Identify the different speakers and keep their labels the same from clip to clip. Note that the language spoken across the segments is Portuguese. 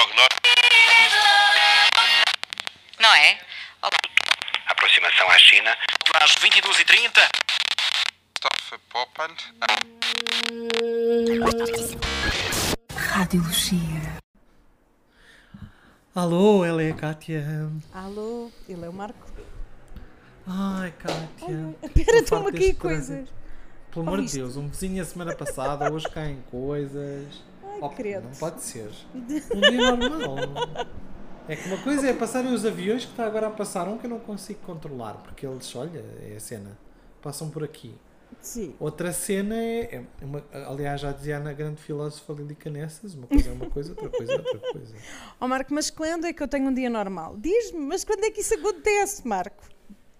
Speaker 1: prognóstico.
Speaker 2: Não é? Olá.
Speaker 1: Aproximação à China.
Speaker 3: Às 22h30.
Speaker 4: Stoffe Poppand.
Speaker 5: Radiologia.
Speaker 6: Alô, ela é a Kátia.
Speaker 7: Alô, ele é o Marco.
Speaker 6: Ai, Kátia.
Speaker 7: Espera,
Speaker 6: Estou
Speaker 7: estão
Speaker 6: farto
Speaker 7: aqui coisas.
Speaker 6: trânsito. Pelo amor de? Deus, um vizinho a semana passada, hoje caem coisas. Oh,
Speaker 7: credo.
Speaker 6: não pode ser. Um dia normal. É que uma coisa é passarem os aviões que está agora a passar um que eu não consigo controlar, porque eles, olha, é a cena, passam por aqui.
Speaker 7: Sim.
Speaker 6: Outra cena é, é uma, aliás, já dizia na grande filósofa Lili Canessas, uma coisa é uma coisa, outra coisa é outra coisa.
Speaker 7: Ó Marco, mas quando é que eu tenho um dia normal? Diz-me, mas quando é que isso acontece, Marco?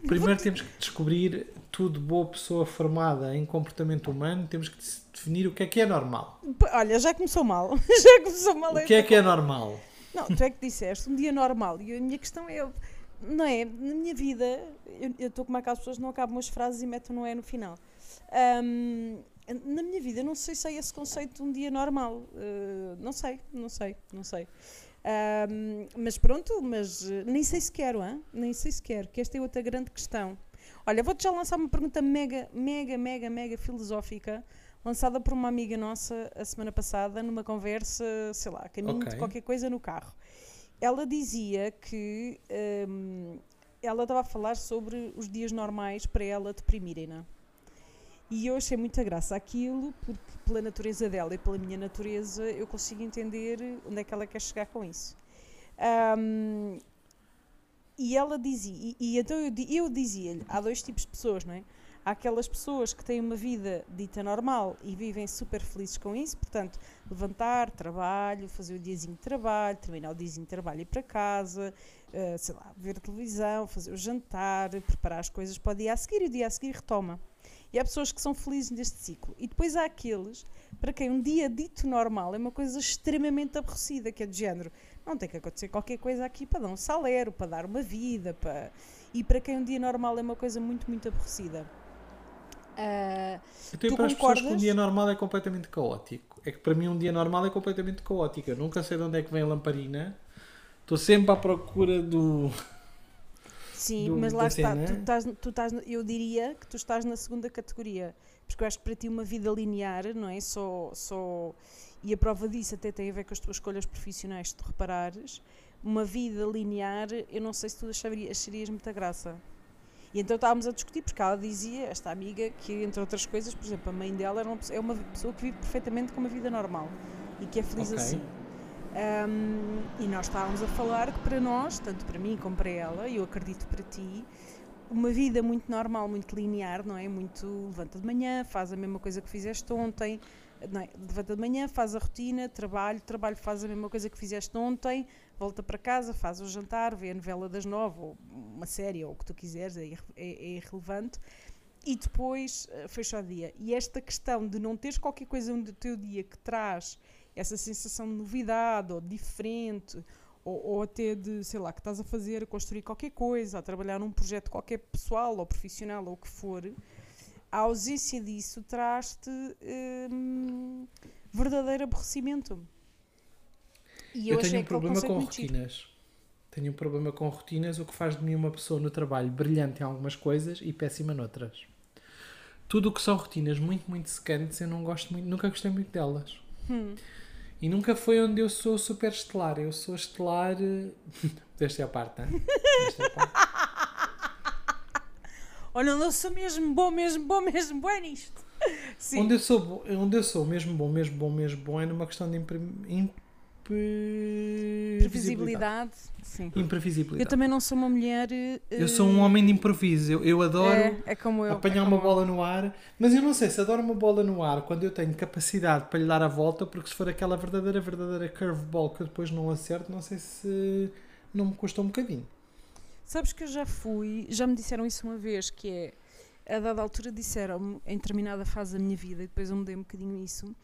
Speaker 6: Primeiro temos que descobrir tudo boa pessoa formada em comportamento humano, temos que definir o que é que é normal.
Speaker 7: Olha, já começou mal. Já começou mal.
Speaker 6: O que é que é normal?
Speaker 7: Não, tu é que disseste um dia normal. E a minha questão é, não é? Na minha vida, eu estou como aquelas pessoas que não acabam as frases e metem não é no final. Ahm, na minha vida, eu não sei se é esse conceito de um dia normal. Uh, não sei, não sei, não sei. Ahm, mas pronto, mas eh, nem sei se quero, hein? nem sei se quero, que esta é outra grande questão. Olha, vou-te já lançar uma pergunta mega, mega, mega, mega filosófica, lançada por uma amiga nossa a semana passada, numa conversa, sei lá, caminho de
Speaker 6: Ok.
Speaker 7: qualquer coisa no carro. Ela dizia que hum, ela estava a falar sobre os dias normais para ela deprimirem-na. E eu achei muita graça aquilo, porque pela natureza dela e pela minha natureza eu consigo entender onde é que ela quer chegar com isso. Hum, e ela dizia, e, e então eu, eu dizia-lhe: há dois tipos de pessoas, não é? Há aquelas pessoas que têm uma vida dita normal e vivem super felizes com isso, portanto, levantar, trabalho, fazer o diazinho de trabalho, terminar o diazinho de trabalho e ir para casa, eh, sei lá, ver televisão, fazer o jantar, preparar as coisas para o dia a seguir e o dia a seguir retoma. E há pessoas que são felizes neste ciclo. E depois há aqueles para quem um dia dito normal é uma coisa extremamente aborrecida, que é de género. Não tem que acontecer qualquer coisa aqui para dar um salero, para dar uma vida. Para... E para quem um dia normal é uma coisa muito, muito aborrecida. Ah,
Speaker 6: Então,
Speaker 7: Tu
Speaker 6: para as pessoas que um
Speaker 7: concordas?
Speaker 6: dia normal é completamente caótico. É que para mim um dia normal é completamente caótico. Eu nunca sei de onde é que vem a lamparina. Estou sempre à procura do.
Speaker 7: Sim,
Speaker 6: do-
Speaker 7: mas lá está. Tu estás, tu estás, eu diria que tu estás na segunda categoria. Porque eu acho que para ti uma vida linear, não é? Só, só, e a prova disso até tem a ver com as tuas escolhas profissionais, se tu reparares. Uma vida linear, eu não sei se tu acharia- acharias muita graça. E então estávamos a discutir, porque ela dizia, esta amiga, que entre outras coisas, por exemplo, a mãe dela era uma, pessoa- é uma pessoa que vive perfeitamente com uma vida normal e que é feliz
Speaker 6: Ok.
Speaker 7: assim. Um, e nós estávamos a falar que para nós, tanto para mim como para ela, e eu acredito para ti, uma vida muito normal, muito linear, não é? Muito levanta de manhã, faz a mesma coisa que fizeste ontem, não é? levanta de manhã, faz a rotina, trabalho, trabalho, faz a mesma coisa que fizeste ontem, volta para casa, faz o jantar, vê a novela das nove, ou uma série, ou o que tu quiseres, é, é, é irrelevante. E depois eh, fecha o dia. E esta questão de não teres qualquer coisa no teu dia que traz essa sensação de novidade ou diferente, ou, ou até de, sei lá, que estás a fazer, a construir qualquer coisa, a trabalhar num projeto qualquer pessoal ou profissional ou o que for, a ausência disso traz-te hum, verdadeiro aborrecimento. E
Speaker 6: Eu,
Speaker 7: achei
Speaker 6: tenho um problema com
Speaker 7: giro.
Speaker 6: rotinas. Tenho um problema com rotinas, o que faz de mim uma pessoa no trabalho brilhante em algumas coisas e péssima noutras. Tudo o que são rotinas muito, muito secantes, eu não gosto muito, nunca gostei muito delas.
Speaker 7: Hum.
Speaker 6: E nunca foi onde eu sou super estelar. Eu sou estelar. eh, Desta é a parte, não é? Desta é a parte.
Speaker 7: Olha, eu sou mesmo bom, mesmo bom, mesmo bom é nisto. Sim.
Speaker 6: Onde eu, sou, onde eu sou mesmo bom, mesmo bom, mesmo bom é numa questão de imprevisibilidade.
Speaker 7: Previsibilidade. Sim.
Speaker 6: Imprevisibilidade.
Speaker 7: Eu também não sou uma mulher.
Speaker 6: Eu sou um homem de improviso. Eu, eu adoro
Speaker 7: É, é como eu.
Speaker 6: apanhar
Speaker 7: é
Speaker 6: uma
Speaker 7: eu.
Speaker 6: bola no ar, mas eu não sei se adoro uma bola no ar quando eu tenho capacidade para lhe dar a volta, porque se for aquela verdadeira, verdadeira curveball que eu depois não acerto, não sei se não me custa um bocadinho.
Speaker 7: Sabes que eu já fui, já me disseram isso uma vez, que é, a dada altura disseram-me, em determinada fase da minha vida, e depois eu mudei um bocadinho isso,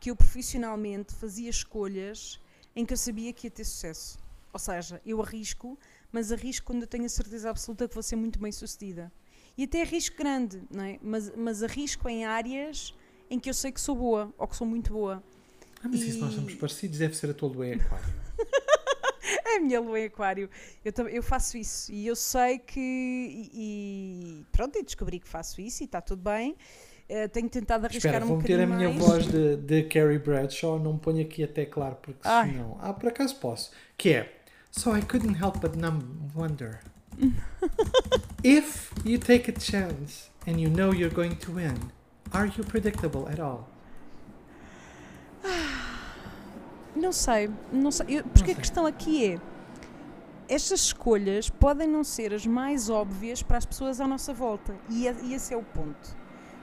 Speaker 7: que eu profissionalmente fazia escolhas em que eu sabia que ia ter sucesso. Ou seja, eu arrisco, mas arrisco quando eu tenho a certeza absoluta que vou ser muito bem sucedida. E até arrisco grande, não é? Mas, mas arrisco em áreas em que eu sei que sou boa, ou que sou muito boa.
Speaker 6: Ah, mas isso nós
Speaker 7: E-
Speaker 6: somos parecidos, deve ser a tua lua em aquário.
Speaker 7: É a minha lua em aquário. Eu, eu faço isso e eu sei que. E, e pronto, e descobri que faço isso e está tudo bem. Eh, tenho tentado arriscar
Speaker 6: Espera,
Speaker 7: um
Speaker 6: vou meter a minha
Speaker 7: mais.
Speaker 6: voz de, de Carrie Bradshaw, não ponho aqui até claro, porque
Speaker 7: Ai.
Speaker 6: senão. Ah, por acaso posso. Que é. So I couldn't help but wonder. if you take a chance and you know you're going to win, are you predictable at all?
Speaker 7: Não sei, não sei. Eu- porque
Speaker 6: sei.
Speaker 7: a questão aqui é. Estas escolhas podem não ser as mais óbvias para as pessoas à nossa volta. E esse é o ponto.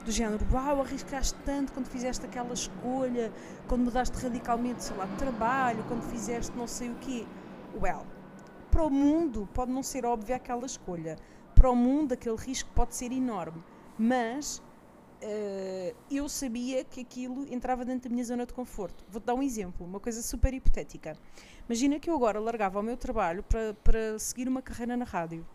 Speaker 7: Do género, uau, arriscaste tanto quando fizeste aquela escolha, quando mudaste radicalmente, sei lá, de trabalho, quando fizeste não sei o quê. Well, para o mundo pode não ser óbvia aquela escolha. Para o mundo aquele risco pode ser enorme. Mas eh, eu sabia que aquilo entrava dentro da minha zona de conforto. Vou-te dar um exemplo, uma coisa super hipotética. Imagina que eu agora largava o meu trabalho para, para seguir uma carreira na rádio.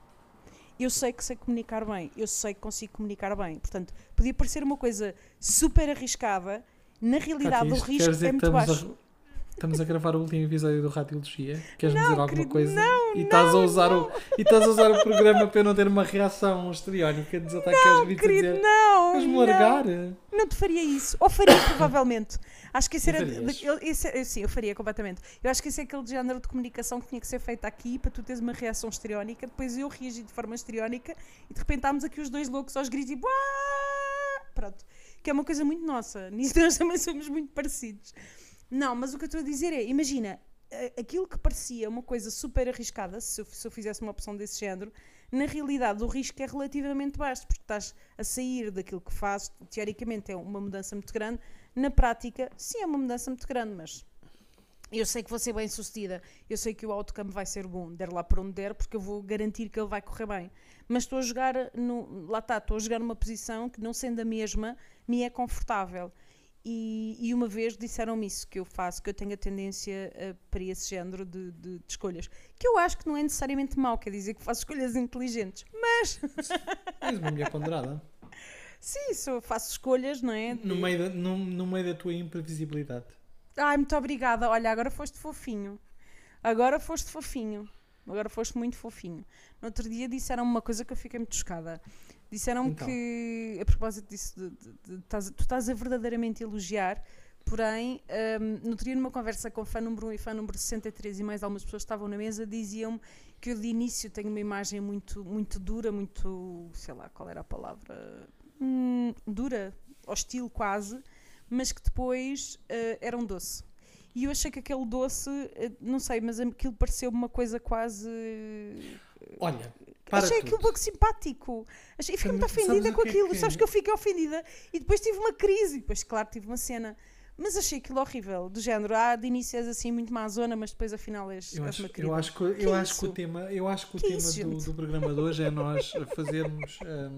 Speaker 7: Eu sei que sei comunicar bem, eu sei que consigo comunicar bem. Portanto, podia parecer uma coisa super arriscada, na realidade
Speaker 6: Cátia,
Speaker 7: o risco é muito baixo.
Speaker 6: A, estamos a gravar o último episódio do Radiologia. Queres
Speaker 7: Não,
Speaker 6: dizer alguma
Speaker 7: querido,
Speaker 6: coisa?
Speaker 7: não,
Speaker 6: e estás a
Speaker 7: não,
Speaker 6: usar o E estás a usar o programa para eu não ter uma reação histriónica de desatar aqueles gritos a
Speaker 7: Querido,
Speaker 6: dizer.
Speaker 7: não!
Speaker 6: Vais-me
Speaker 7: não.
Speaker 6: largar?
Speaker 7: Não te faria isso. Ou faria, provavelmente. Acho que
Speaker 6: Tu
Speaker 7: era. daquele- esse é- sim, eu faria completamente. Eu acho que esse é aquele género de comunicação que tinha que ser feito aqui para tu teres uma reação histriónica, depois eu reagi de forma histriónica e de repente estávamos aqui os dois loucos aos gritos e. Pronto. Que é uma coisa muito nossa. Nisso nós também somos muito parecidos. Não, mas o que eu estou a dizer é: imagina, aquilo que parecia uma coisa super arriscada, se eu, se eu fizesse uma opção desse género, na realidade o risco é relativamente baixo, porque estás a sair daquilo que fazes, teoricamente é uma mudança muito grande, na prática, sim, é uma mudança muito grande, mas eu sei que vou ser bem sucedida, eu sei que o outcome vai ser bom, der lá por onde der, porque eu vou garantir que ele vai correr bem. Mas estou a jogar, no, lá está, estou a jogar numa posição que, não sendo a mesma, me é confortável. E, e uma vez disseram-me isso, que eu faço, que eu tenho a tendência eh, para esse género de, de- de escolhas. Que eu acho que não é necessariamente mau, quer dizer que faço escolhas inteligentes. Mas,
Speaker 6: És uma mulher ponderada.
Speaker 7: Sim, sou, faço escolhas, não é?
Speaker 6: No meio, da, no, no meio da tua imprevisibilidade.
Speaker 7: Ai, muito obrigada. Olha, agora foste fofinho. Agora foste fofinho. Agora foste muito fofinho. No outro dia disseram-me uma coisa que eu fiquei muito chocada. Disseram-me
Speaker 6: Então.
Speaker 7: que, a propósito disso, de, de- de- tu estás a verdadeiramente elogiar, porém, hum, no outro dia, numa conversa com fã número 1 e fã número 63 e mais algumas pessoas que estavam na mesa, diziam-me que eu de início tenho uma imagem muito, muito dura, muito, sei lá, qual era a palavra? Hum, dura, hostil quase, mas que depois eh, era um doce. E eu achei que aquele doce, eh, não sei, mas aquilo pareceu uma coisa quase.
Speaker 6: Olha, para
Speaker 7: achei
Speaker 6: tudo.
Speaker 7: aquilo um pouco simpático. Achei, fiquei muito ofendida
Speaker 6: o
Speaker 7: com
Speaker 6: é
Speaker 7: aquilo.
Speaker 6: que-
Speaker 7: Sabes que eu fiquei ofendida e depois tive uma crise. E depois, claro, tive uma cena. Mas achei aquilo horrível. Do género, ah, de início és assim muito má zona, mas depois afinal és,
Speaker 6: Eu
Speaker 7: és
Speaker 6: acho,
Speaker 7: uma querida.
Speaker 6: eu acho que,
Speaker 7: Que
Speaker 6: eu acho que o tema, eu acho que o
Speaker 7: Que
Speaker 6: tema
Speaker 7: isso,
Speaker 6: do, do programa de hoje é nós fazermos eh,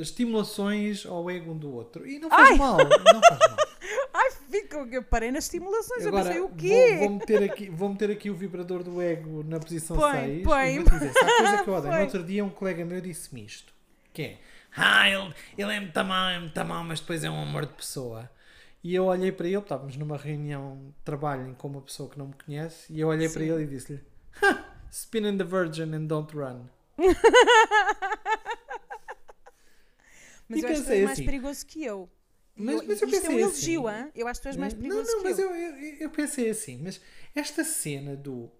Speaker 6: estimulações ao ego um do outro. E não faz
Speaker 7: Ai!
Speaker 6: mal, não faz mal.
Speaker 7: Ai, fico, eu parei nas estimulações. eu
Speaker 6: Agora,
Speaker 7: pensei, o
Speaker 6: vou,
Speaker 7: quê?
Speaker 6: vou, meter aqui, vou meter aqui o vibrador do ego na posição
Speaker 7: Põe,
Speaker 6: 6.
Speaker 7: põe.
Speaker 6: Vou dizer, coisa que eu odeio. No outro dia um colega meu disse-me isto. Que é, ah, ele, ele é muito mau, é muito mau, mas depois é um amor de pessoa. E eu olhei para ele, estávamos numa reunião de trabalho com uma pessoa que não me conhece, e eu olhei para
Speaker 7: Sim.
Speaker 6: ele e disse-lhe, "Ha, spin in the virgin and don't run.
Speaker 7: Mas
Speaker 6: E
Speaker 7: eu acho que tu
Speaker 6: pensei
Speaker 7: és mais
Speaker 6: assim,
Speaker 7: perigoso que eu.
Speaker 6: Mas-
Speaker 7: Eu-
Speaker 6: mas eu
Speaker 7: isto é um
Speaker 6: pensei
Speaker 7: elogio,
Speaker 6: assim.
Speaker 7: hã? Eu acho que tu és mais
Speaker 6: não,
Speaker 7: perigoso
Speaker 6: não,
Speaker 7: que
Speaker 6: mas
Speaker 7: eu.
Speaker 6: eu, eu, eu pensei assim, mas esta cena do.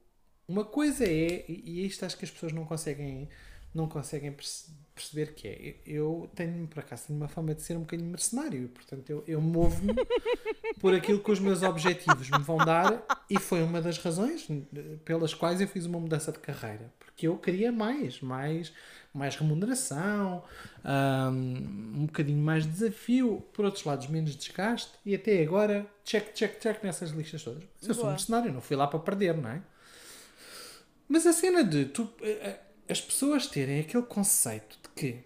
Speaker 6: Uma coisa é, e e isto acho que as pessoas não conseguem, não conseguem perce- perceber que é. Eu tenho, por acaso, tenho uma fama de ser um bocadinho mercenário, e, portanto eu, eu movo-me por aquilo que os meus objetivos me vão dar, e foi uma das razões pelas quais eu fiz uma mudança de carreira, porque eu queria mais, mais, mais remuneração, ahm, um bocadinho mais desafio, por outros lados, menos desgaste, e até agora, check, check, check nessas listas todas. Mas eu sou um
Speaker 7: Boa.
Speaker 6: mercenário, não fui lá para perder, não é? Mas a cena de tu, eh, eh, as pessoas terem aquele conceito de que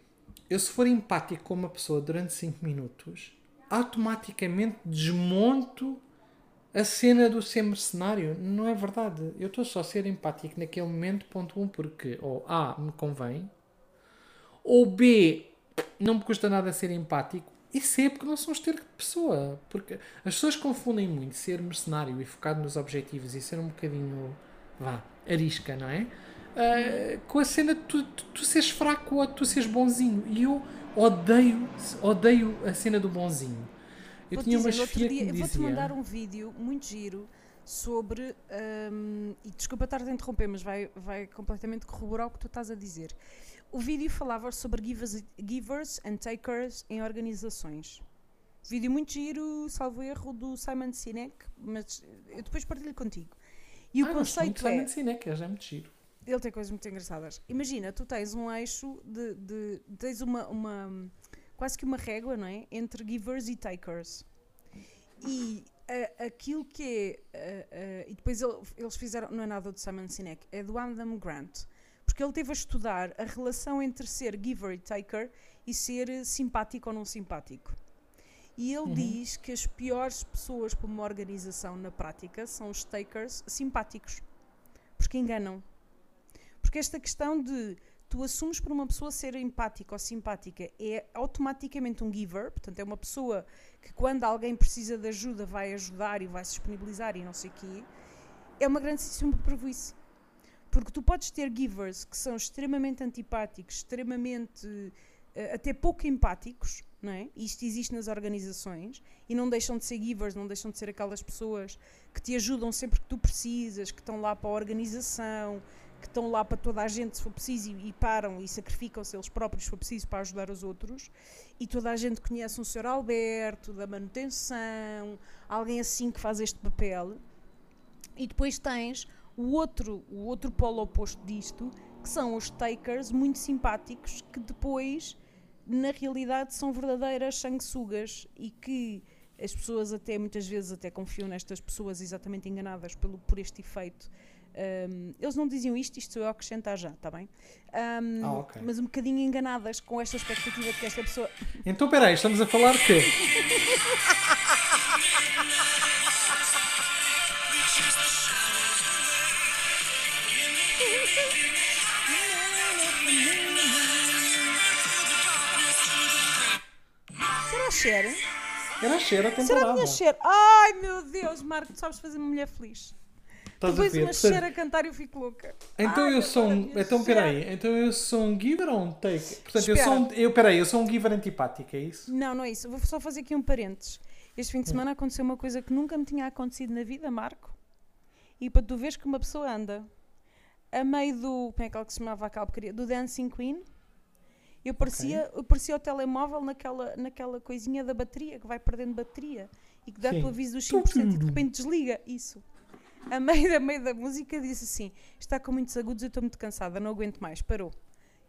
Speaker 6: eu, se for empático com uma pessoa durante 5 minutos, automaticamente desmonto a cena do ser mercenário. Não é verdade. Eu estou só a ser empático naquele momento, ponto 1, um, porque ou A, me convém, ou B, não me custa nada ser empático, isso é porque não são esterco de pessoa. Porque as pessoas confundem muito ser mercenário e focado nos objetivos e ser um bocadinho, vá, arisca, não é? Ah, com a cena de tu, tu, tu seres fraco ou tu seres bonzinho. E eu odeio, odeio a cena do bonzinho. Eu
Speaker 7: Vou-te
Speaker 6: tinha uma
Speaker 7: dizer,
Speaker 6: chefia
Speaker 7: dia,
Speaker 6: que
Speaker 7: eu vou-te
Speaker 6: dizia...
Speaker 7: mandar um vídeo muito giro sobre. hum, e desculpa estar a interromper, mas vai, vai completamente corroborar o que tu estás a dizer. O vídeo falava sobre givers, givers and takers em organizações. Vídeo muito giro, salvo erro, do Simon Sinek, mas eu depois partilho contigo. E o
Speaker 6: Ah, gosto muito
Speaker 7: conceito é.
Speaker 6: Simon Sinek, é já muito giro.
Speaker 7: Ele tem coisas muito engraçadas. Imagina, tu tens um eixo de. de tens uma, uma. quase que uma régua, não é? Entre givers e takers. E ah, aquilo que é. ah, ah, e depois ele- eles fizeram. Não é nada do Simon Sinek, é do Adam Grant. Porque ele teve a estudar a relação entre ser giver e taker e ser eh, simpático ou não simpático. E ele diz que as piores pessoas para uma organização na prática são os takers simpáticos. Porque enganam. Porque esta questão de tu assumes para uma pessoa ser empática ou simpática é automaticamente um giver, portanto é uma pessoa que quando alguém precisa de ajuda vai ajudar e vai se disponibilizar e não sei o quê, é uma grandíssima prejuízo. Porque tu podes ter givers que são extremamente antipáticos, extremamente eh, até pouco empáticos, não é? Isto existe nas organizações e não deixam de ser givers, não deixam de ser aquelas pessoas que te ajudam sempre que tu precisas, que estão lá para a organização, que estão lá para toda a gente se for preciso e, e param e sacrificam-se eles próprios se for preciso para ajudar os outros. E toda a gente conhece um Sr. Alberto, da manutenção, alguém assim que faz este papel. E depois tens o outro, o outro polo oposto disto, que são os takers muito simpáticos, que depois, na realidade, são verdadeiras sanguessugas e que as pessoas até muitas vezes até confiam nestas pessoas exatamente enganadas pelo, por este efeito. Um, eles não diziam isto, isto eu acrescentar já, está bem? Um,
Speaker 6: Ah, ok.
Speaker 7: Mas um bocadinho enganadas com esta expectativa de que esta pessoa.
Speaker 6: Então, peraí, estamos a falar que...
Speaker 7: Será Cher?
Speaker 6: Era a cheira a
Speaker 7: Será a
Speaker 6: temporada.
Speaker 7: minha Cher? Ai meu Deus, Marco, tu sabes fazer uma mulher feliz.
Speaker 6: Estás
Speaker 7: Depois uma Cher a cantar e eu fico louca.
Speaker 6: Então
Speaker 7: Ai,
Speaker 6: eu sou um. Então peraí. Então eu sou um giver ou um take? Portanto, eu
Speaker 7: Espera.
Speaker 6: sou um. Eu, peraí, eu sou um giver antipático, é isso?
Speaker 7: Não, não é isso. Vou só fazer aqui um parênteses. Este
Speaker 6: Hum.
Speaker 7: fim de semana aconteceu uma coisa que nunca me tinha acontecido na vida, Marco. E para tu veres que uma pessoa anda a meio do. Como é que ela que se chamava aquela porcaria? Do Dancing Queen. Eu parecia, eu parecia o telemóvel naquela, naquela coisinha da bateria, que vai perdendo bateria e que dá-te o aviso dos 5% e de repente desliga. Isso. A meio, a meio da música disse assim: está com muitos agudos, eu estou muito cansada, não aguento mais. Parou.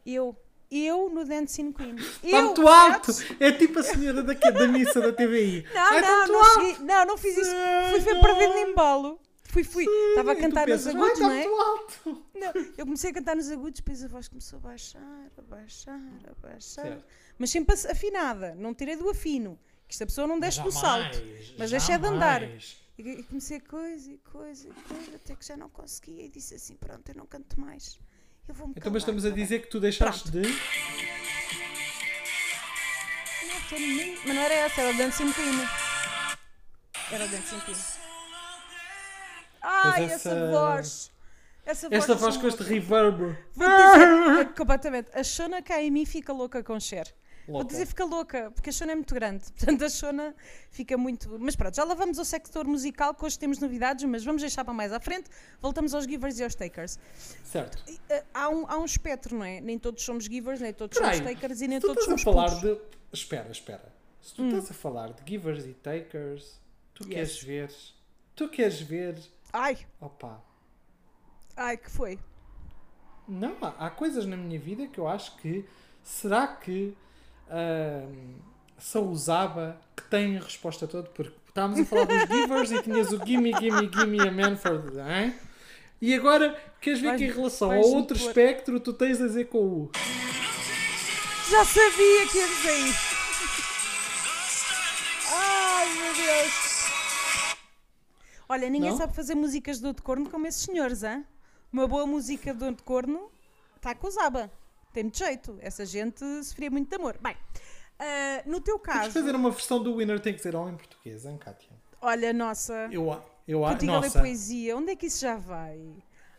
Speaker 7: Eu, eu no Dancing Queen.
Speaker 6: Está muito alto! É tipo a senhora daqui, da missa da TVI.
Speaker 7: Não,
Speaker 6: está
Speaker 7: não, não, cheguei, não, não fiz isso. Fui,
Speaker 6: Sim,
Speaker 7: perdendo embalo. Fui, fui. Estava a cantar nos
Speaker 6: pensas,
Speaker 7: agudos,
Speaker 6: "Ai, está
Speaker 7: não é?
Speaker 6: alto!
Speaker 7: Não, eu comecei a cantar nos agudos, depois a voz começou a baixar, a baixar, a baixar.
Speaker 6: Certo.
Speaker 7: Mas sempre af- afinada, não tirei do afino. Que esta pessoa não desce do salto. Mas deixa de andar. E, comecei a coisa e coisa e coisa, até que já não conseguia. E disse assim: Pronto, eu não canto mais. Eu vou-me
Speaker 6: Então, mas estamos a
Speaker 7: tá bem.
Speaker 6: dizer que tu deixaste de.
Speaker 7: Mas não era essa, era o Dancing Queen. Era o Dancing Queen. Ai, essa,
Speaker 6: essa-
Speaker 7: voz! Essa voz,
Speaker 6: Esta
Speaker 7: é
Speaker 6: voz com este reverb.
Speaker 7: Vou dizer, é, completamente. A Shona cá em mim fica louca com Cher. Vou
Speaker 6: Louca.
Speaker 7: dizer fica louca, porque a Shona é muito grande. Portanto, a Shona fica muito. Mas pronto, já lá vamos ao sector musical, que hoje temos novidades, mas vamos deixar para mais à frente. Voltamos aos givers e aos takers.
Speaker 6: Certo.
Speaker 7: Eh, Há um, há um espectro, não é? Nem todos somos givers, nem todos
Speaker 6: Peraí,
Speaker 7: somos takers e nem todos
Speaker 6: estás
Speaker 7: somos
Speaker 6: a falar
Speaker 7: putos.
Speaker 6: de. Espera, espera. Se tu estás a falar de givers e takers, tu
Speaker 7: Hum. Yes.
Speaker 6: queres ver. Tu queres ver.
Speaker 7: Ai,
Speaker 6: Opa.
Speaker 7: ai, que foi?
Speaker 6: Não, há, há coisas na minha vida que eu acho que. Será que. são os ABBA que têm a resposta toda? Porque estávamos a falar dos givers e tinhas o Gimme, Gimme, Gimme a Manford, hein? E agora queres ver que em relação ao outro
Speaker 7: pôr-
Speaker 6: espectro tu tens a dizer com o.
Speaker 7: Já sabia que ia dizer isso. Ai, meu Deus. Olha, ninguém
Speaker 6: Não?
Speaker 7: sabe fazer músicas de dor de corno como esses senhores, hein? Uma boa música de dor de corno está com os ABBA. Tem muito jeito. Essa gente sofria muito de amor. Bem, Ah, no teu
Speaker 6: Vamos
Speaker 7: caso,
Speaker 6: fazer uma versão do Winner Tem que Ser All em português, hein, Kátia?
Speaker 7: olha, nossa,
Speaker 6: Eu, eu, a-
Speaker 7: contigo a ler
Speaker 6: nossa,
Speaker 7: poesia, onde é que isso já vai?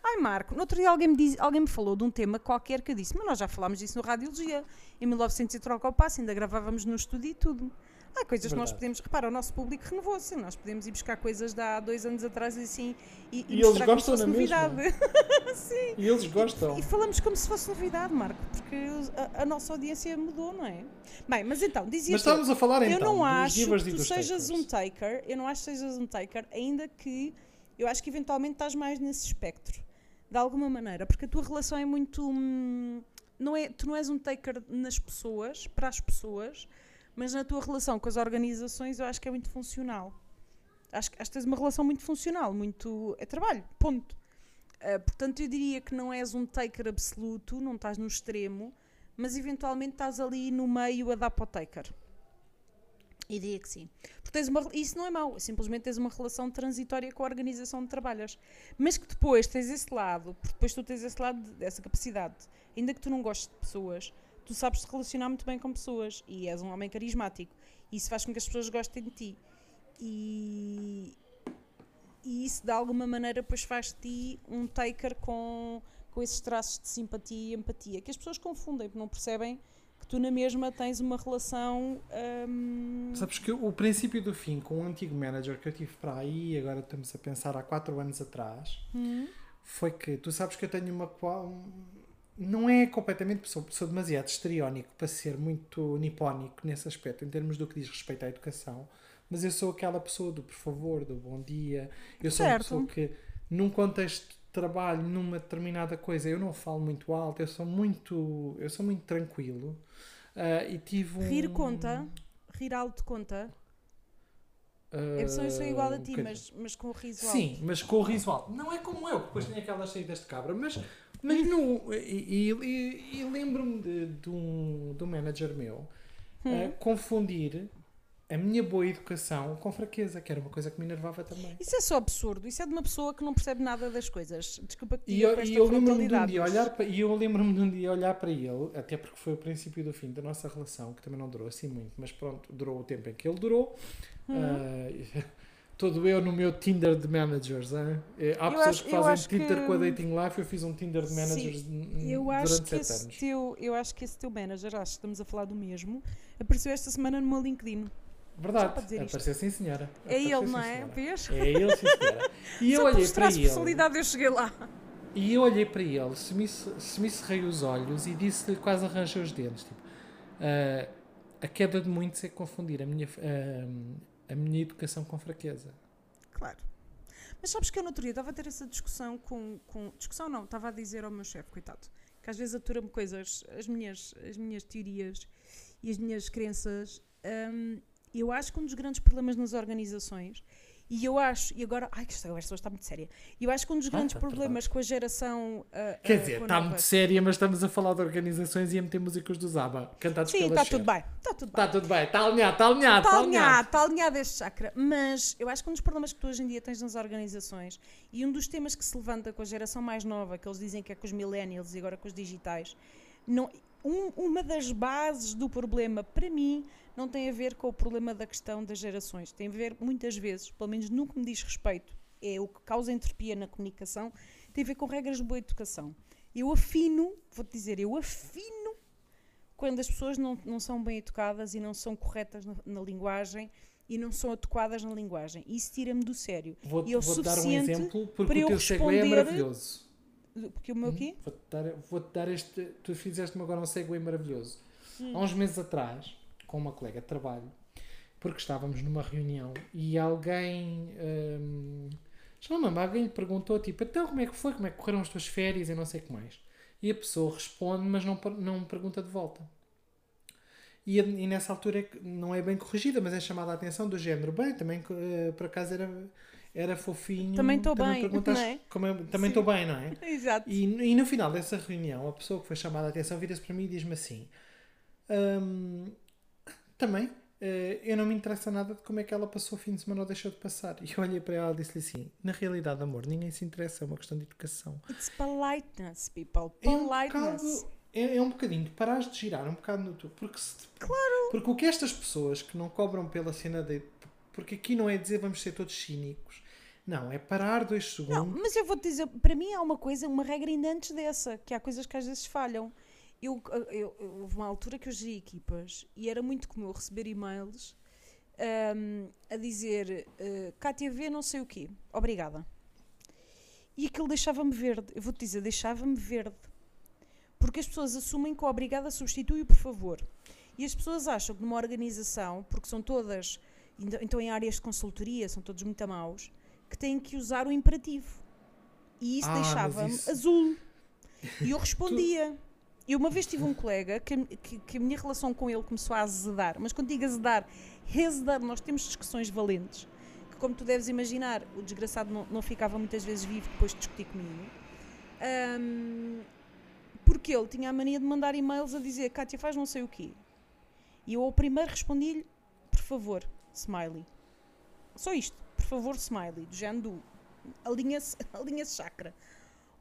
Speaker 7: Ai, Marco, no outro dia alguém me, diz, alguém me falou de um tema qualquer que eu disse, mas nós já falámos disso no Radiologia. Em 1900 e troca ao passo, ainda gravávamos no estúdio e tudo. Há coisas que nós podemos. Repara, o nosso público renovou-se. Nós podemos ir buscar coisas de há dois anos atrás e assim. E,
Speaker 6: E
Speaker 7: mostrar
Speaker 6: eles
Speaker 7: como
Speaker 6: gostam
Speaker 7: se fosse
Speaker 6: na mesma.
Speaker 7: novidade. Sim.
Speaker 6: E eles gostam.
Speaker 7: E falamos como se fosse novidade, Marco, porque a, a nossa audiência mudou, não é? Bem, mas então, dizia
Speaker 6: Mas
Speaker 7: tu,
Speaker 6: estamos a falar
Speaker 7: eu
Speaker 6: então
Speaker 7: não
Speaker 6: dos
Speaker 7: acho que
Speaker 6: e
Speaker 7: tu sejas
Speaker 6: takers.
Speaker 7: um taker, eu não acho que sejas um taker, ainda que eu acho que eventualmente estás mais nesse espectro, de alguma maneira, porque a tua relação é muito. hum, não é, tu não és um taker nas pessoas, para as pessoas, mas na tua relação com as organizações eu acho que é muito funcional. Acho, que- tens uma relação muito funcional, muito. é trabalho, ponto. Uh, portanto, eu diria que não és um taker absoluto, não estás no extremo, mas eventualmente estás ali no meio a dar para o taker. E diria que sim. Porque tens uma, isso não é mau, simplesmente tens uma relação transitória com a organização onde trabalhas. Mas que depois tens esse lado, porque depois tu tens esse lado, dessa capacidade. Ainda que tu não gostes de pessoas, tu sabes te relacionar muito bem com pessoas e és um homem carismático. E isso faz com que as pessoas gostem de ti. E, e isso de alguma maneira depois faz de ti um taker com, com esses traços de simpatia e empatia que as pessoas confundem porque não percebem que tu na mesma tens uma relação hum,
Speaker 6: Sabes que o princípio do fim com um antigo manager que eu tive para aí, agora estamos a pensar há 4 anos atrás,
Speaker 7: hum,
Speaker 6: foi que tu sabes que eu tenho uma qual. um, Não é completamente, sou, sou demasiado histriónico para ser muito nipónico nesse aspecto, em termos do que diz respeito à educação, mas eu sou aquela pessoa do por favor, do bom dia. Eu sou
Speaker 7: Certo.
Speaker 6: uma pessoa que, num contexto de trabalho, numa determinada coisa, eu não falo muito alto, eu sou muito, eu sou muito tranquilo. Ah, e tive um,
Speaker 7: rir conta rir alto conta
Speaker 6: ah,
Speaker 7: eu sou, eu sou igual a
Speaker 6: um
Speaker 7: ti
Speaker 6: bocadinho.
Speaker 7: mas, mas com o riso
Speaker 6: Sim,
Speaker 7: alto
Speaker 6: mas com o riso alto. Não é como eu, que depois tenho aquelas saídas de cabra, mas, mas no, e, e- e- e lembro-me de, de um, de um manager meu
Speaker 7: Hum.
Speaker 6: a confundir a minha boa educação com fraqueza, que era uma coisa que me enervava também.
Speaker 7: isso é só absurdo isso é de uma pessoa que não percebe nada das coisas desculpa que
Speaker 6: E
Speaker 7: diga
Speaker 6: eu, e eu lembro-me de um dia olhar para, e eu lembro-me de um dia olhar para ele, até porque foi o princípio do fim da nossa relação, que também não durou assim muito, mas pronto, durou o tempo em que ele durou.
Speaker 7: Uhum.
Speaker 6: Ah, todo eu no meu Tinder de managers. hein? Eh, Há
Speaker 7: Eu
Speaker 6: pessoas
Speaker 7: acho-
Speaker 6: que fazem Tinder
Speaker 7: que-
Speaker 6: com a Dating Life, eu fiz um Tinder de managers n-
Speaker 7: Eu
Speaker 6: durante
Speaker 7: acho, que
Speaker 6: sete anos.
Speaker 7: teu, eu acho que esse teu manager, acho que estamos a falar do mesmo, apareceu esta semana no meu LinkedIn.
Speaker 6: Verdade,
Speaker 7: isto.
Speaker 6: apareceu sim senhora.
Speaker 7: É
Speaker 6: Apareceu,
Speaker 7: ele,
Speaker 6: sim,
Speaker 7: não é? Vês?
Speaker 6: É ele, sim senhora. E eu
Speaker 7: Só
Speaker 6: olhei para ele.
Speaker 7: personalidade eu cheguei lá.
Speaker 6: E eu olhei para ele, se me, se me cerrei os olhos e disse-lhe quase arranjei os dentes. Tipo, "Ah, a queda de muitos é confundir a minha, ah, a minha educação com fraqueza.
Speaker 7: Claro. Mas sabes que eu no outro dia estava a ter essa discussão com, com. Discussão não, estava a dizer ao meu chefe, coitado, que às vezes atura-me coisas, as minhas, as minhas teorias e as minhas crenças. hum, eu acho que um dos grandes problemas nas organizações, e eu acho, e agora, ai que esta conversa está muito séria, e eu acho que um dos
Speaker 6: Ah,
Speaker 7: grandes
Speaker 6: tá,
Speaker 7: problemas com a geração. ah,
Speaker 6: Quer
Speaker 7: ah,
Speaker 6: dizer, está muito séria, mas estamos a falar de organizações e a meter músicas do Zaba, cantados
Speaker 7: Sim,
Speaker 6: pela
Speaker 7: está
Speaker 6: Cher.
Speaker 7: tudo bem, está tudo bem.
Speaker 6: Está tudo bem, está alinhado, está alinhado,
Speaker 7: Está
Speaker 6: está
Speaker 7: alinhado,
Speaker 6: alinhado.
Speaker 7: está alinhado este chakra. Mas eu acho que um dos problemas que tu hoje em dia tens nas organizações e um dos temas que se levanta com a geração mais nova, que eles dizem que é com os millennials e agora com os digitais, não, um- uma das bases do problema, para mim, não tem a ver com o problema da questão das gerações. Tem a ver, muitas vezes, pelo menos no que me diz respeito, é o que causa entropia na comunicação, tem a ver com regras de boa educação. Eu afino, vou-te dizer, eu afino quando as pessoas não, não são bem educadas e não são corretas na, na linguagem e não são adequadas na linguagem. Isso tira-me do sério.
Speaker 6: Vou-te
Speaker 7: E é o
Speaker 6: vou-te dar um exemplo, porque
Speaker 7: para
Speaker 6: o
Speaker 7: eu
Speaker 6: teu segue é maravilhoso.
Speaker 7: Porque o meu quê?
Speaker 6: Vou-te dar, vou-te dar este. Tu fizeste-me agora um segue maravilhoso.
Speaker 7: Hum.
Speaker 6: Há uns meses atrás, com uma colega de trabalho, porque estávamos numa reunião e alguém. hum, já não alguém lhe perguntou tipo, então como é que foi? Como é que correram as tuas férias e não sei o que mais. E a pessoa responde, mas não, não pergunta de volta. E, e nessa altura é não é bem corrigida, mas é chamada a atenção do género. Bem, também eh, por acaso era, era fofinho.
Speaker 7: Também estou bem,
Speaker 6: perguntaste
Speaker 7: não é?
Speaker 6: eu- também estou bem, não é?
Speaker 7: Exato.
Speaker 6: E, e no final dessa reunião, a pessoa que foi chamada a atenção vira-se para mim e diz-me assim: "Hum, Também, eh, eu não me interessa nada de como é que ela passou o fim de semana ou deixou de passar. E eu olhei para ela e disse-lhe assim: Na realidade, amor, ninguém se interessa, é uma questão de educação.
Speaker 7: It's politeness, people.
Speaker 6: É um
Speaker 7: Politeness.
Speaker 6: bocado- é, é um bocadinho de parares de girar um bocado no tu. Porque, se, claro. porque o que estas pessoas que não cobram pela cena de. Porque aqui não é dizer vamos ser todos cínicos. Não, é parar dois segundos.
Speaker 7: Não, mas eu vou-te dizer, para mim há uma coisa, uma regra ainda antes dessa, que há coisas que às vezes falham. Eu, eu, eu- houve uma altura que eu geri equipas e era muito comum eu receber e-mails ahm, a dizer uh, KTV não sei o quê, obrigada. E aquilo deixava-me verde. Eu vou-te dizer, deixava-me verde. Porque as pessoas assumem que o obrigada substitui o por favor. E as pessoas acham que numa organização, porque são todas, então- então em áreas de consultoria, são todos muito a maus, que têm que usar o imperativo. E isso
Speaker 6: Ah,
Speaker 7: deixava-me
Speaker 6: isso-
Speaker 7: azul. E eu respondia. E uma vez tive um colega que, que, que a minha relação com ele começou a azedar. Mas quando digo azedar, azedar. Nós temos discussões valentes. Que, como tu deves imaginar, o desgraçado não, não ficava muitas vezes vivo depois de discutir comigo. Ahm, porque ele tinha a mania de mandar e-mails a dizer Kátia, faz não sei o quê. E eu ao primeiro respondi-lhe, por favor, smiley. Só isto, por favor, smiley, do género do alinha-se alinha chakra.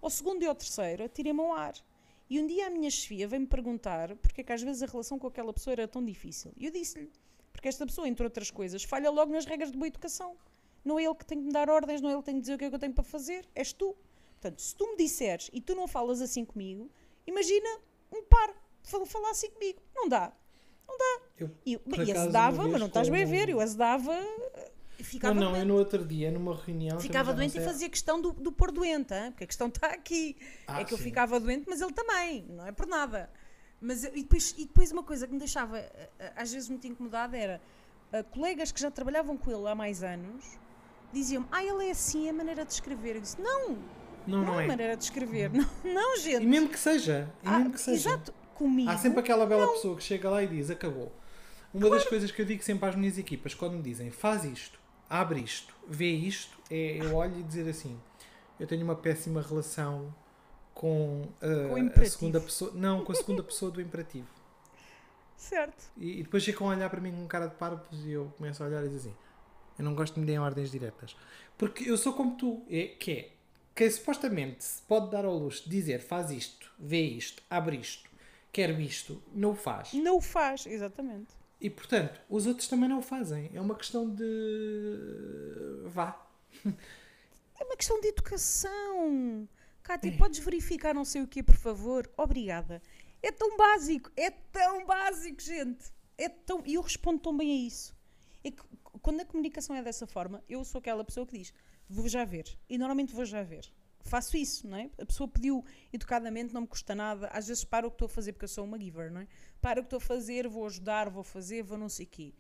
Speaker 7: Ao segundo e ao terceiro, atirei-me ao ar. E um dia a minha chefia veio-me perguntar porque é que às vezes a relação com aquela pessoa era tão difícil. E eu disse-lhe, porque esta pessoa, entre outras coisas, falha logo nas regras de boa educação. Não é ele que tem que me dar ordens, não é ele que tem que dizer o que é que eu tenho para fazer, és tu. Portanto, se tu me disseres e tu não falas assim comigo, imagina um par falar assim comigo. Não dá. Não dá.
Speaker 6: Eu,
Speaker 7: E,
Speaker 6: por
Speaker 7: e
Speaker 6: acaso,
Speaker 7: azedava,
Speaker 6: uma
Speaker 7: mas não estás bem a ver, eu azedava e ficava
Speaker 6: não, não,
Speaker 7: doente.
Speaker 6: eu no outro dia, numa reunião.
Speaker 7: Ficava doente e
Speaker 6: não
Speaker 7: fazia questão do, do pôr doente, hein? porque a questão está aqui.
Speaker 6: Ah,
Speaker 7: é que eu
Speaker 6: sim.
Speaker 7: ficava doente, mas ele também, não é por nada. Mas, eu- e, depois, e depois uma coisa que me deixava eh, eh, às vezes muito incomodada era eh, colegas que já trabalhavam com ele há mais anos diziam-me, ah, ele é assim, é a maneira de escrever. Eu disse, não,
Speaker 6: Não,
Speaker 7: não,
Speaker 6: não
Speaker 7: é a
Speaker 6: é.
Speaker 7: maneira de escrever. Não, não gente.
Speaker 6: E mesmo que seja. E
Speaker 7: Ah,
Speaker 6: mesmo que seja.
Speaker 7: Exato, comigo.
Speaker 6: Há sempre aquela bela pessoa que chega lá e diz: acabou. Uma das coisas que eu digo sempre às minhas equipas, quando me dizem faz isto, abre isto, vê isto, é eu olho e dizer assim: eu tenho uma péssima relação com, uh,
Speaker 7: Com
Speaker 6: a segunda pessoa. Não, com a segunda pessoa do imperativo.
Speaker 7: Certo.
Speaker 6: E, e depois ficam a olhar para mim com cara de parvos e eu começo a olhar e dizer assim: eu não gosto de me deem ordens diretas. Porque eu sou como tu, é, que é que supostamente se pode dar ao luxo de dizer faz isto, vê isto, abre isto, quero isto, não o faz.
Speaker 7: Não o faz, exatamente.
Speaker 6: E portanto, os outros também não o fazem. É uma questão de. vá.
Speaker 7: É uma questão de educação. Cátia,
Speaker 6: É.
Speaker 7: podes verificar não sei o quê, por favor? Obrigada. É tão básico, é tão básico, gente. É tão... E eu respondo tão bem a isso. É que quando a comunicação é dessa forma, eu sou aquela pessoa que diz, vou já ver. E normalmente vou já ver. Faço isso, não é? A pessoa pediu educadamente, não me custa nada. Às vezes paro o que estou a fazer, porque eu sou uma giver, não é? Paro o que estou a fazer, vou ajudar, vou fazer, vou não sei o quê.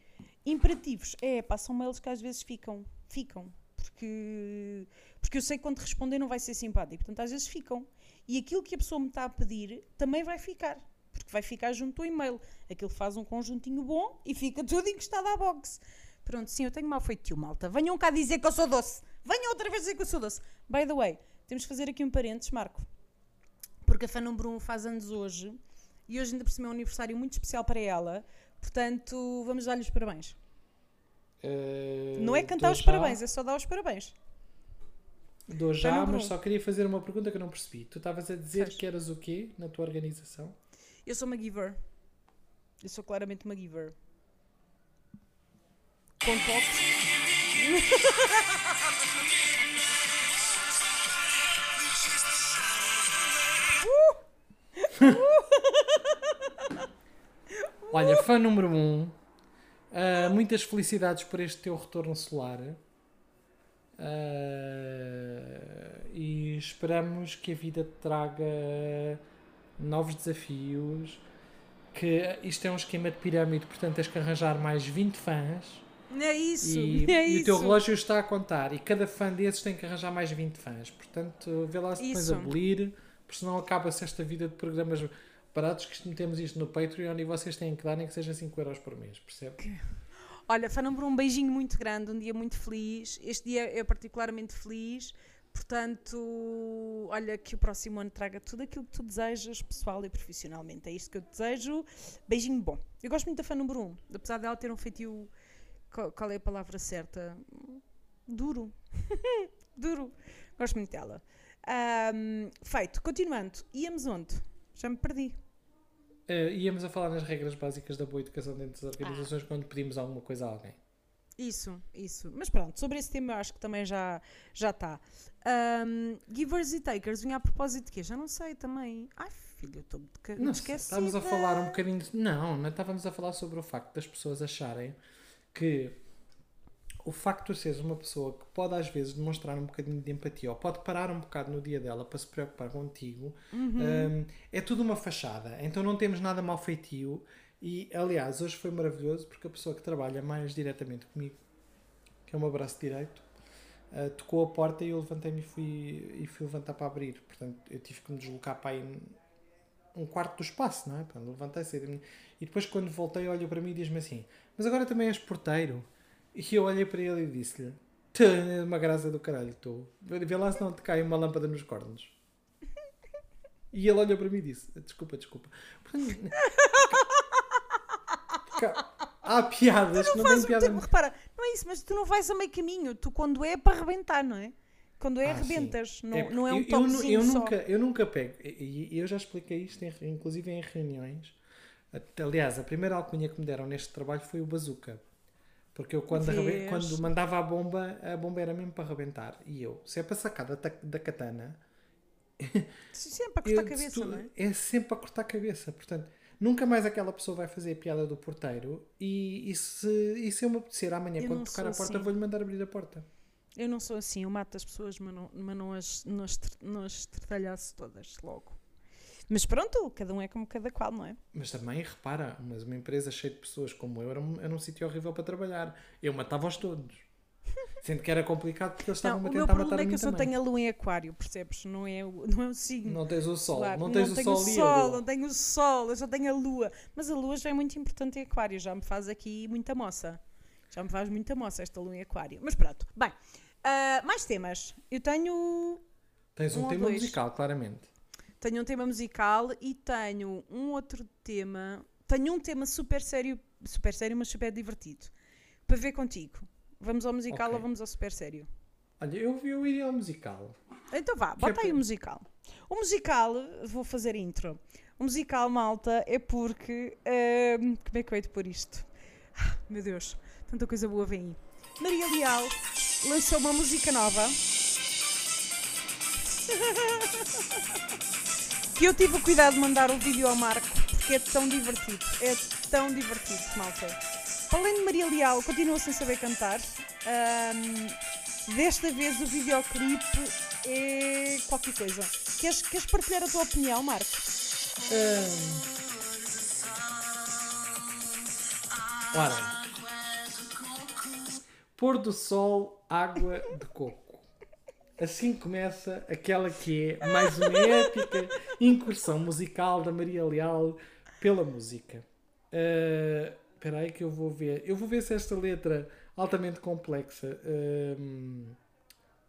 Speaker 7: Imperativos, é, são mails que às vezes ficam, ficam. Porque, porque eu sei que quando responder não vai ser simpático. Portanto, às vezes ficam. E aquilo que a pessoa me está a pedir também vai ficar. Porque vai ficar junto ao e-mail. Aquilo faz um conjuntinho bom e fica tudo encostado à box. Pronto, sim, eu tenho mal feitio, malta. Venham cá dizer que eu sou doce. Venham outra vez dizer que eu sou doce. By the way, temos que fazer aqui um parênteses, Marco. Porque a fã número 1 faz anos hoje. E hoje ainda por cima é um aniversário muito especial para ela. Portanto, vamos dar-lhe os parabéns.
Speaker 6: Uh,
Speaker 7: Não é cantar
Speaker 6: dou
Speaker 7: os
Speaker 6: já-
Speaker 7: parabéns, é só dar os parabéns.
Speaker 6: Dou já, mas
Speaker 7: um.
Speaker 6: só queria fazer uma pergunta que eu não percebi. Tu estavas a dizer
Speaker 7: Faz.
Speaker 6: que eras o quê na tua organização?
Speaker 7: Eu sou uma giver. Eu sou claramente uma giver. Com toques.
Speaker 6: Olha, fã número 1, um, ah, muitas felicidades por este teu retorno solar. Ah, e esperamos que a vida te traga novos desafios. Que isto é um esquema de pirâmide, portanto tens que arranjar mais 20 fãs.
Speaker 7: É isso.
Speaker 6: E,
Speaker 7: é
Speaker 6: e
Speaker 7: isso.
Speaker 6: o teu relógio está a contar. E cada fã desses tem que arranjar mais 20 fãs. Portanto, vê lá se depois abolir, porque senão acaba-se esta vida de programas baratos que metemos isto no Patreon e vocês têm que dar nem que seja 5 euros por mês, percebe?
Speaker 7: Olha, fã número um beijinho muito grande, um dia muito feliz. Este dia é particularmente feliz. Portanto, olha, que o próximo ano traga tudo aquilo que tu desejas, pessoal e profissionalmente. É isto que eu desejo. Beijinho bom. Eu gosto muito da fã número um, apesar dela ter um feitio. Qual é a palavra certa? Duro. Duro. Gosto muito dela. Ahm, feito. Continuando. Íamos onde? Já me perdi.
Speaker 6: eh, íamos a falar nas regras básicas da boa educação dentro das organizações
Speaker 7: Ah.
Speaker 6: quando pedimos alguma coisa a alguém.
Speaker 7: Isso, isso. Mas pronto, sobre esse tema eu acho que também já já está. Ahm, givers e takers, vinha a propósito de quê? Já não sei também. Ai, filho, eu estou de esquecida.
Speaker 6: estávamos a falar um bocadinho. de- Não, não estávamos a falar sobre o facto das pessoas acharem que o facto de seres uma pessoa que pode às vezes demonstrar um bocadinho de empatia ou pode parar um bocado no dia dela para se preocupar contigo hum, é tudo uma fachada. Então não temos nada mal feitio. E aliás, hoje foi maravilhoso porque a pessoa que trabalha mais diretamente comigo, que é o meu braço direito, uh, tocou a porta e eu levantei-me e fui, e fui levantar para abrir. Portanto, eu tive que me deslocar para aí um quarto do espaço, não é? Portanto, levantei E depois, quando voltei, olha para mim e diz-me assim: Mas agora também és porteiro? E eu olhei para ele e disse-lhe: "Tu, é uma graça do caralho, tu. Vê lá se não te cai uma lâmpada nos cornos. E ele olhou para mim e disse: Desculpa, desculpa. Há piadas que não têm
Speaker 7: Faz
Speaker 6: piada.
Speaker 7: tempo, repara, não é isso, mas tu não vais a meio caminho. Tu, quando é, para arrebentar, não é? Quando é,
Speaker 6: Ah,
Speaker 7: arrebentas. Não
Speaker 6: É
Speaker 7: não é um
Speaker 6: eu, eu,
Speaker 7: toquezinho
Speaker 6: eu
Speaker 7: só.
Speaker 6: nunca, eu nunca pego, e eu já expliquei isto, inclusive em reuniões. Aliás, a primeira alcunha que me deram neste trabalho foi o bazooka. Porque eu, quando, arrebe- quando mandava a bomba, a bomba era mesmo para arrebentar. E eu, se é para sacar da, da katana,
Speaker 7: Sempre a cortar a cabeça,
Speaker 6: tu-
Speaker 7: não é?
Speaker 6: é sempre para cortar a cabeça. Portanto, nunca mais aquela pessoa vai fazer a piada do porteiro. E, e se, e se eu me apetecer amanhã,
Speaker 7: Eu
Speaker 6: quando
Speaker 7: não
Speaker 6: tocar a porta,
Speaker 7: assim.
Speaker 6: vou-lhe mandar abrir a porta.
Speaker 7: Eu não sou assim, eu mato as pessoas, mas não, mas não as, não as, não as estretalhaço todas logo. Mas pronto, cada um é como cada qual, não é?
Speaker 6: Mas também, repara, mas uma empresa cheia de pessoas como eu era um, era um sítio horrível para trabalhar. Eu matava-os todos. Sendo que era complicado porque eles
Speaker 7: Não,
Speaker 6: estavam
Speaker 7: o
Speaker 6: a
Speaker 7: meu
Speaker 6: tentar matar
Speaker 7: problema
Speaker 6: a
Speaker 7: é que
Speaker 6: mim
Speaker 7: eu só
Speaker 6: também.
Speaker 7: tenho a lua em aquário, percebes? Não é o, não é o signo.
Speaker 6: Não tens o sol,
Speaker 7: Claro,
Speaker 6: não tens o
Speaker 7: tenho
Speaker 6: sol
Speaker 7: o sol, não tenho o sol, eu só tenho a lua. Mas a lua já é muito importante em aquário, já me faz aqui muita moça. Já me faz muita moça esta lua em aquário. Mas pronto, bem. ah, mais temas. Eu tenho,
Speaker 6: Tens um,
Speaker 7: um
Speaker 6: tema musical, claramente.
Speaker 7: Tenho um tema musical e tenho um outro tema. Tenho um tema super sério, super sério, mas super divertido. Para ver contigo. Vamos ao musical
Speaker 6: Ok.
Speaker 7: ou vamos ao super sério?
Speaker 6: Olha, eu, eu iria ao musical.
Speaker 7: Então vá, bota aí o musical. O musical, vou fazer intro. O musical, malta, é porque. ahm, como é que eu hei de pôr isto? Ah, meu Deus, tanta coisa boa vem aí. Maria Leal lançou uma música nova. que eu tive o cuidado de mandar o vídeo ao Marco, porque é tão divertido. É tão divertido, malta. Além de Maria Leal, continua sem saber cantar. Ahm, desta vez o videoclipe é qualquer coisa. Queres, queres partilhar a tua opinião, Marco?
Speaker 6: Ora, pôr do sol, água de coco. Assim começa aquela que é mais uma épica incursão musical da Maria Leal pela música. Ah, Espera aí que eu vou ver. Eu vou ver se esta letra altamente complexa ahm,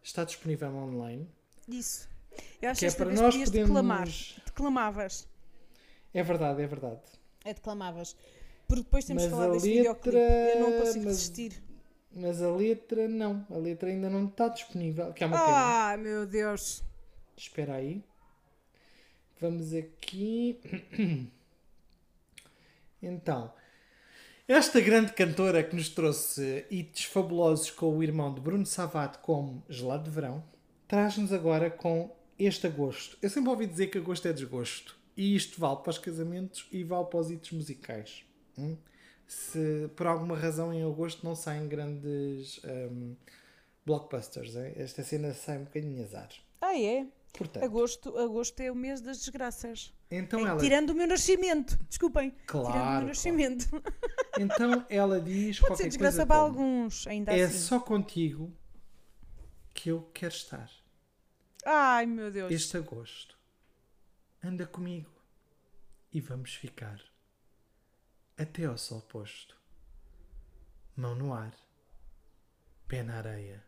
Speaker 6: está disponível online.
Speaker 7: Isso. Eu acho
Speaker 6: Que é para nós
Speaker 7: podias
Speaker 6: podermos.
Speaker 7: declamar. Declamavas.
Speaker 6: É verdade, é verdade.
Speaker 7: É declamavas. Porque depois temos
Speaker 6: Mas
Speaker 7: que falar
Speaker 6: a
Speaker 7: desse
Speaker 6: letra-
Speaker 7: videoclipe. Eu não consigo
Speaker 6: mas-
Speaker 7: resistir.
Speaker 6: Mas a letra não. A letra ainda não está disponível. Que é uma pena.
Speaker 7: Ah, meu Deus.
Speaker 6: Espera aí. Vamos aqui. Então, esta grande cantora que nos trouxe hits fabulosos com o irmão de Bruno Savato como Gelado de Verão, traz-nos agora com este agosto. Eu sempre ouvi dizer que agosto é desgosto. E isto vale para os casamentos e vale para os hits musicais. hum? Se por alguma razão em agosto não saem grandes hum, blockbusters, é? esta cena sai um bocadinho azar.
Speaker 7: Ah, é?
Speaker 6: Portanto,
Speaker 7: Agosto, agosto é o mês das desgraças.
Speaker 6: então
Speaker 7: É,
Speaker 6: ela,
Speaker 7: Tirando o meu nascimento. Desculpem. Tirando o
Speaker 6: Claro,
Speaker 7: meu
Speaker 6: claro.
Speaker 7: nascimento.
Speaker 6: então ela diz
Speaker 7: Pode ser desgraça para alguns, ainda
Speaker 6: É
Speaker 7: assim.
Speaker 6: só contigo que eu quero estar.
Speaker 7: Ai, meu Deus.
Speaker 6: Este agosto. Anda comigo. E vamos ficar. Até ao sol posto. Mão no ar. Pé na areia.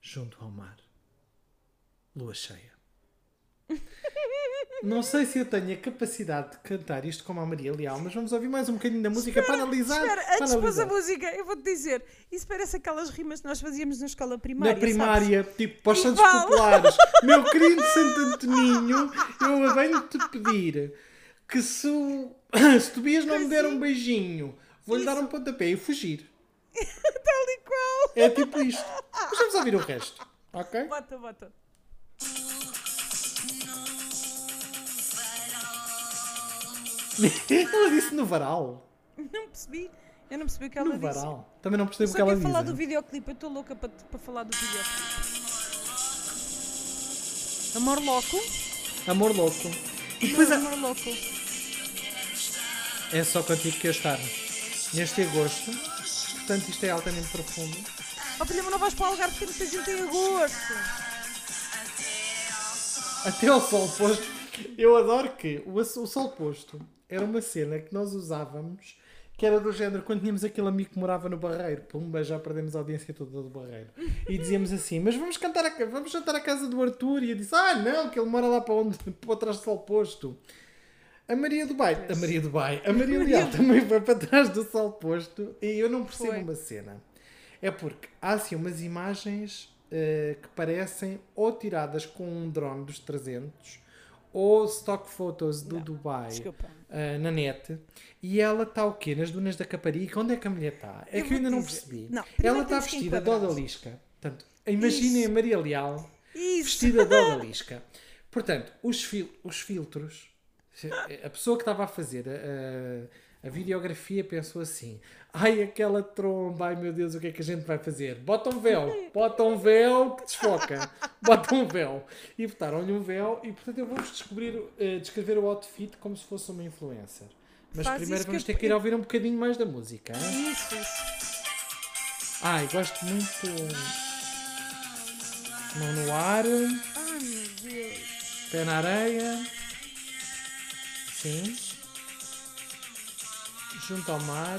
Speaker 6: Junto ao mar. Lua cheia. Não sei se eu tenho a capacidade de cantar isto como a Maria Leal, mas vamos ouvir mais um bocadinho da música para analisar.
Speaker 7: Espera,
Speaker 6: para
Speaker 7: antes de pôs a
Speaker 6: analisar.
Speaker 7: música, eu vou-te dizer, isso parece aquelas rimas que nós fazíamos na escola primária.
Speaker 6: Na primária, tipo, para os santos populares. Meu querido Santo Antoninho, eu venho-te pedir que se, se Tobias não me der um beijinho, vou-lhe dar um pontapé e fugir.
Speaker 7: Tal e qual.
Speaker 6: É tipo isto. Mas vamos ouvir o resto, ok?
Speaker 7: Bota, bota.
Speaker 6: Ela disse no varal.
Speaker 7: Não percebi. Eu não percebi o que ela
Speaker 6: No
Speaker 7: disse.
Speaker 6: varal. Também não percebo o
Speaker 7: Só
Speaker 6: que ela
Speaker 7: quero falar
Speaker 6: diz.
Speaker 7: do videoclipe. Eu estou louca para, para falar do videoclipe. Amor louco?
Speaker 6: Amor louco. E depois há-
Speaker 7: Amor louco.
Speaker 6: É só contigo que eu estar neste agosto. Portanto, isto é altamente profundo.
Speaker 7: Oh filha, mas não vais para o Algarve porque muita gente em agosto.
Speaker 6: Até ao sol posto. Eu adoro que o, o sol posto era uma cena que nós usávamos que era do género quando tínhamos aquele amigo que morava no Barreiro. Pumba, já perdemos a audiência toda do Barreiro. E dizíamos assim: Mas vamos cantar a, vamos jantar à casa do Arthur. E eu disse: Ah, não, que ele mora lá para onde? Para trás do sol posto. A Maria do Bai, a Maria do Bai, a Maria Leal também foi para trás do sol posto e eu não percebo
Speaker 7: Foi.
Speaker 6: uma cena. É porque há assim umas imagens eh, que parecem ou tiradas com um drone dos 300 ou stock photos do Dubai
Speaker 7: Desculpa.
Speaker 6: eh, na net e ela está o quê? Nas dunas da Caparica? Onde é que a mulher está? É
Speaker 7: Eu
Speaker 6: que eu ainda
Speaker 7: vou
Speaker 6: não
Speaker 7: dizer-
Speaker 6: percebi.
Speaker 7: Não,
Speaker 6: ela está vestida de odalisca. Portanto, imaginem a Maria Leal
Speaker 7: Isso.
Speaker 6: vestida de odalisca. Portanto, os, fil- os filtros, a pessoa que estava a fazer a, a, a videografia pensou assim: ai, aquela tromba, ai meu Deus, o que é que a gente vai fazer? Bota um véu, bota um véu que desfoca, bota um véu. E botaram-lhe um véu, e portanto eu vou-vos descobrir, eh, descrever o outfit como se fosse uma influencer. Mas
Speaker 7: Faz
Speaker 6: primeiro vamos ter que ir ouvir um bocadinho mais da música. hein?
Speaker 7: Isso.
Speaker 6: Ai, gosto muito. Mão no ar.
Speaker 7: Ai meu Deus.
Speaker 6: Pé na areia. Sim. Junto ao mar.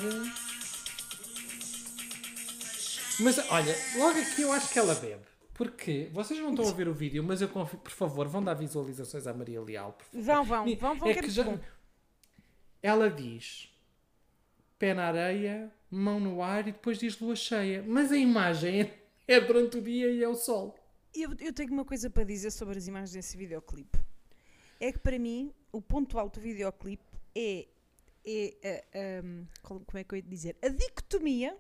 Speaker 6: Mas olha, logo aqui eu acho que ela bebe. Porque vocês não estão a ver o vídeo, mas eu confio, por favor, vão dar visualizações à Maria Leal. por favor.
Speaker 7: Vão, vão, vão, vão,
Speaker 6: é
Speaker 7: que é
Speaker 6: já-. Ela diz pé na areia, mão no ar e depois diz lua cheia. Mas a imagem é, é durante o dia e é o sol.
Speaker 7: Eu, eu tenho uma coisa para dizer sobre as imagens desse videoclipe. É que para mim, o ponto alto do videoclipe é, é a- a- como é que eu ia dizer? A dicotomia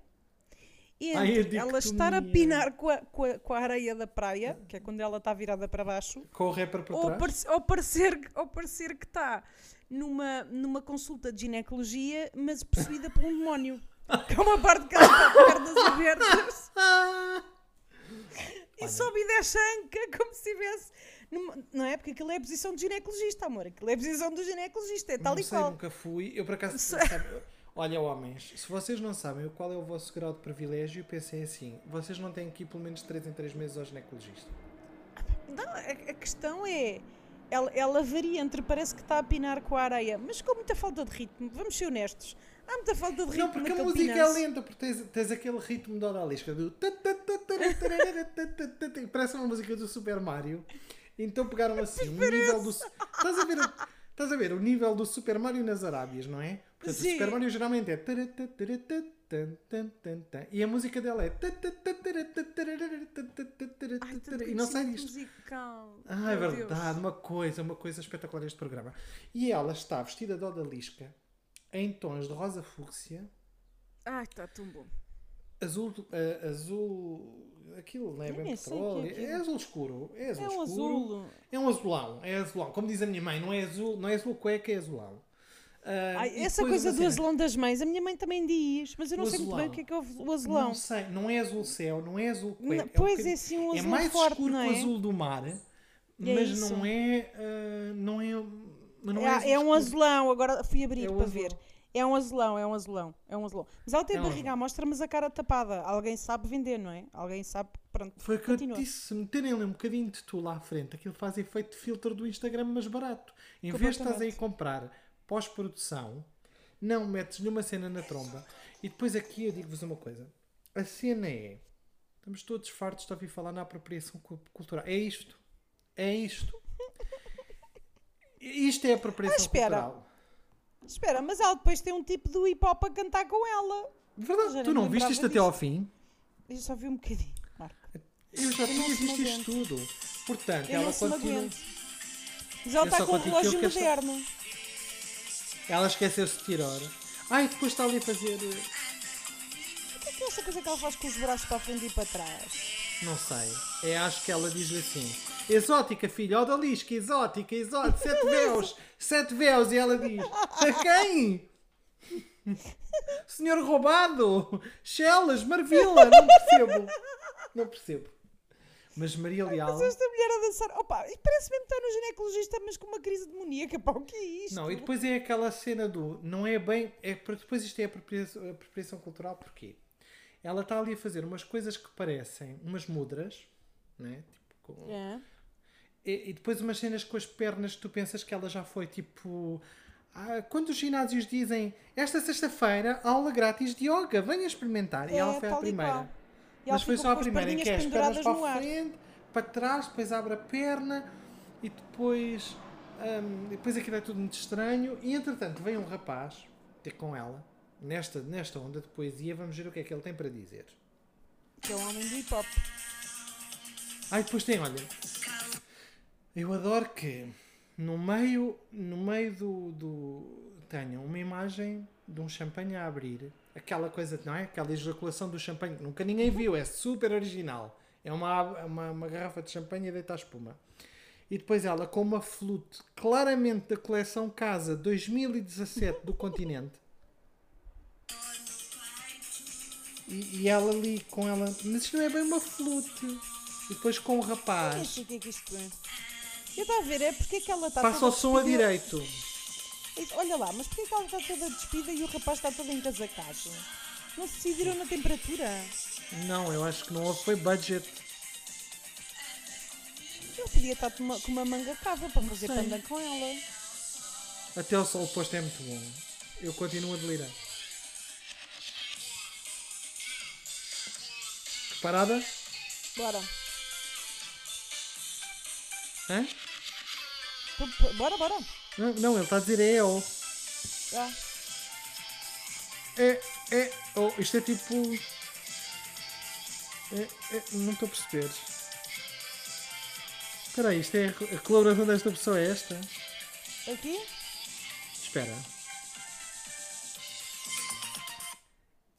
Speaker 7: entre
Speaker 6: Ai, a
Speaker 7: ela estar a
Speaker 6: dicotomia.
Speaker 7: pinar com a, com, a, com a areia da praia, que é quando ela está virada para baixo,
Speaker 6: Com o rapper para
Speaker 7: ou,
Speaker 6: trás.
Speaker 7: parece- ou parecer, ou parecer que está numa, numa consulta de ginecologia, mas possuída por um demónio. Que é uma parte que ela está de pernas abertas e sobe e desce anca como se estivesse. Não é? Porque aquilo é a posição de ginecologista, amor. Aquilo é a posição do ginecologista, é tal
Speaker 6: não
Speaker 7: e
Speaker 6: sei,
Speaker 7: qual.
Speaker 6: nunca fui. Eu por acaso. Sabe, olha, homens, se vocês não sabem qual é o vosso grau de privilégio, pensei assim: vocês não têm que ir pelo menos 3 em 3 meses ao ginecologista.
Speaker 7: Não, a, questão é. Ela, ela varia entre parece que está a pinar com a areia, mas com muita falta de ritmo. Vamos ser honestos. Há muita falta de ritmo
Speaker 6: Não, porque a música é lenta, porque tens, tens aquele ritmo da odalisca do. Parece uma música do Super Mario. Então pegaram assim o nível do. Estás a ver? Estás a ver o nível do Super Mario nas Arábias, não é? Portanto, o
Speaker 7: Sim.
Speaker 6: Super Mario geralmente é. E a música dela é.
Speaker 7: Ai,
Speaker 6: E não sai disto.
Speaker 7: musical.
Speaker 6: Ah, é
Speaker 7: Meu
Speaker 6: verdade,
Speaker 7: Deus.
Speaker 6: uma coisa, uma coisa espetacular este programa. E ela está vestida de odalisca em tons de rosa fúcsia,
Speaker 7: Ai, está tão bom.
Speaker 6: azul, eh, azul, aquilo não é bem
Speaker 7: é
Speaker 6: petróleo,
Speaker 7: aquilo.
Speaker 6: é azul escuro, é azul
Speaker 7: É um
Speaker 6: escuro,
Speaker 7: azul.
Speaker 6: é um azulão, é azulão, como diz a minha mãe, não é azul, não é azul cueca, é azulão. Ah,
Speaker 7: Ai, essa coisa do azulão das mães, a minha mãe também diz, mas eu não
Speaker 6: O
Speaker 7: sei muito bem o
Speaker 6: azulão.
Speaker 7: que é que é o azulão.
Speaker 6: Não sei, não é azul céu, não é azul
Speaker 7: Não,
Speaker 6: cueca.
Speaker 7: pois
Speaker 6: um
Speaker 7: é assim um
Speaker 6: é
Speaker 7: azul
Speaker 6: mais
Speaker 7: forte,
Speaker 6: escuro
Speaker 7: não
Speaker 6: que o
Speaker 7: é?
Speaker 6: azul do mar,
Speaker 7: é
Speaker 6: mas não é, ah, não é, mas não é,
Speaker 7: É,
Speaker 6: azul
Speaker 7: é um azulão, agora fui abrir
Speaker 6: É
Speaker 7: para
Speaker 6: azulão.
Speaker 7: ver. É um azulão, é um azulão, é um azulão. Mas ela tem
Speaker 6: É um
Speaker 7: barriga à mostra, mas a cara tapada. Alguém sabe vender, não é? Alguém sabe, pronto.
Speaker 6: Foi o que eu
Speaker 7: Continua.
Speaker 6: disse, se meterem ali um bocadinho de tu lá à frente, aquilo faz efeito de filtro do Instagram, mas barato. Em vez de estás aí a comprar pós-produção, não metes nenhuma cena na tromba. E depois aqui eu digo-vos uma coisa. A cena é, estamos todos fartos de ouvir falar na apropriação cu- cultural. É isto. É isto. Isto é apropriação
Speaker 7: Ah, espera.
Speaker 6: cultural.
Speaker 7: Espera, mas ela depois tem um tipo do hip hop a cantar com ela.
Speaker 6: Verdade,
Speaker 7: Já
Speaker 6: tu não viste isto até ao fim?
Speaker 7: Eu só vi um bocadinho, Marco.
Speaker 6: Eu já tinha visto isto tudo. Portanto,
Speaker 7: Eu
Speaker 6: ela continua.
Speaker 7: Mas ela está com um
Speaker 6: eu
Speaker 7: relógio moderno.
Speaker 6: Ela esqueceu-se de tirar. Ai, depois está ali a fazer.
Speaker 7: O que é que é essa coisa que ela faz com os braços para a frente e para trás?
Speaker 6: Não sei. É, acho que ela diz-lhe assim: Exótica, filha, ó da Lisca, exótica, exótica, sete véus, sete véus. E ela diz: A quem? Senhor roubado, Chelas, Marvila, não percebo. Não percebo. Mas Maria Leal.
Speaker 7: Mas esta mulher a dançar. Opa, parece mesmo estar no ginecologista, mas com uma crise demoníaca. Pá, o que é isto?
Speaker 6: Não, e depois é aquela cena do. Não é bem. É, depois isto é apropriação, apropriação cultural, porquê? Ela está ali a fazer umas coisas que parecem umas mudras, né? Tipo, com-
Speaker 7: É.
Speaker 6: E, e depois umas cenas com as pernas que tu pensas que ela já foi tipo. Ah, quando os ginásios dizem esta sexta-feira aula grátis de yoga, venha experimentar. E
Speaker 7: É,
Speaker 6: ela foi a
Speaker 7: e
Speaker 6: primeira.
Speaker 7: E
Speaker 6: Mas foi só a primeira, em que é as pernas para a frente, para trás, depois abre a perna e depois. hum, depois aquilo é tudo muito estranho. E entretanto vem um rapaz ter com ela, nesta, nesta onda de poesia, vamos ver o que é que ele tem para dizer.
Speaker 7: Que é o homem do hip hop.
Speaker 6: Ai, depois tem, olha. Eu adoro que no meio, no meio do, do. tenham uma imagem de um champanhe a abrir. Aquela coisa, não é? Aquela ejaculação do champanhe que nunca ninguém viu. É super original. É uma, uma, uma garrafa de champanhe a deitar espuma. E depois ela com uma flute claramente da coleção Casa 2017 do continente. E, e ela ali com ela. Mas isto não é bem uma flute. E depois com o rapaz.
Speaker 7: o que é que isto é. Eu estou a ver, é porque é que ela está
Speaker 6: Passa o som a direito.
Speaker 7: Olha lá, mas porquê que ela está toda despida e o rapaz está todo encasacado? Não se decidiram na temperatura?
Speaker 6: Não, eu acho que não houve. Foi budget.
Speaker 7: Eu podia estar com uma, com uma manga cava para fazer
Speaker 6: sei.
Speaker 7: panda com ela.
Speaker 6: Até o sol posto é muito bom. Eu continuo a delirar. Preparada?
Speaker 7: Bora. P- Bora, bora.
Speaker 6: Não, não, ele está a dizer é ou.
Speaker 7: Ah,
Speaker 6: É, é, ou. Isto é tipo. É, é, não estou a perceber. Espera aí, isto é a colaboração desta pessoa é esta?
Speaker 7: aqui?
Speaker 6: Espera.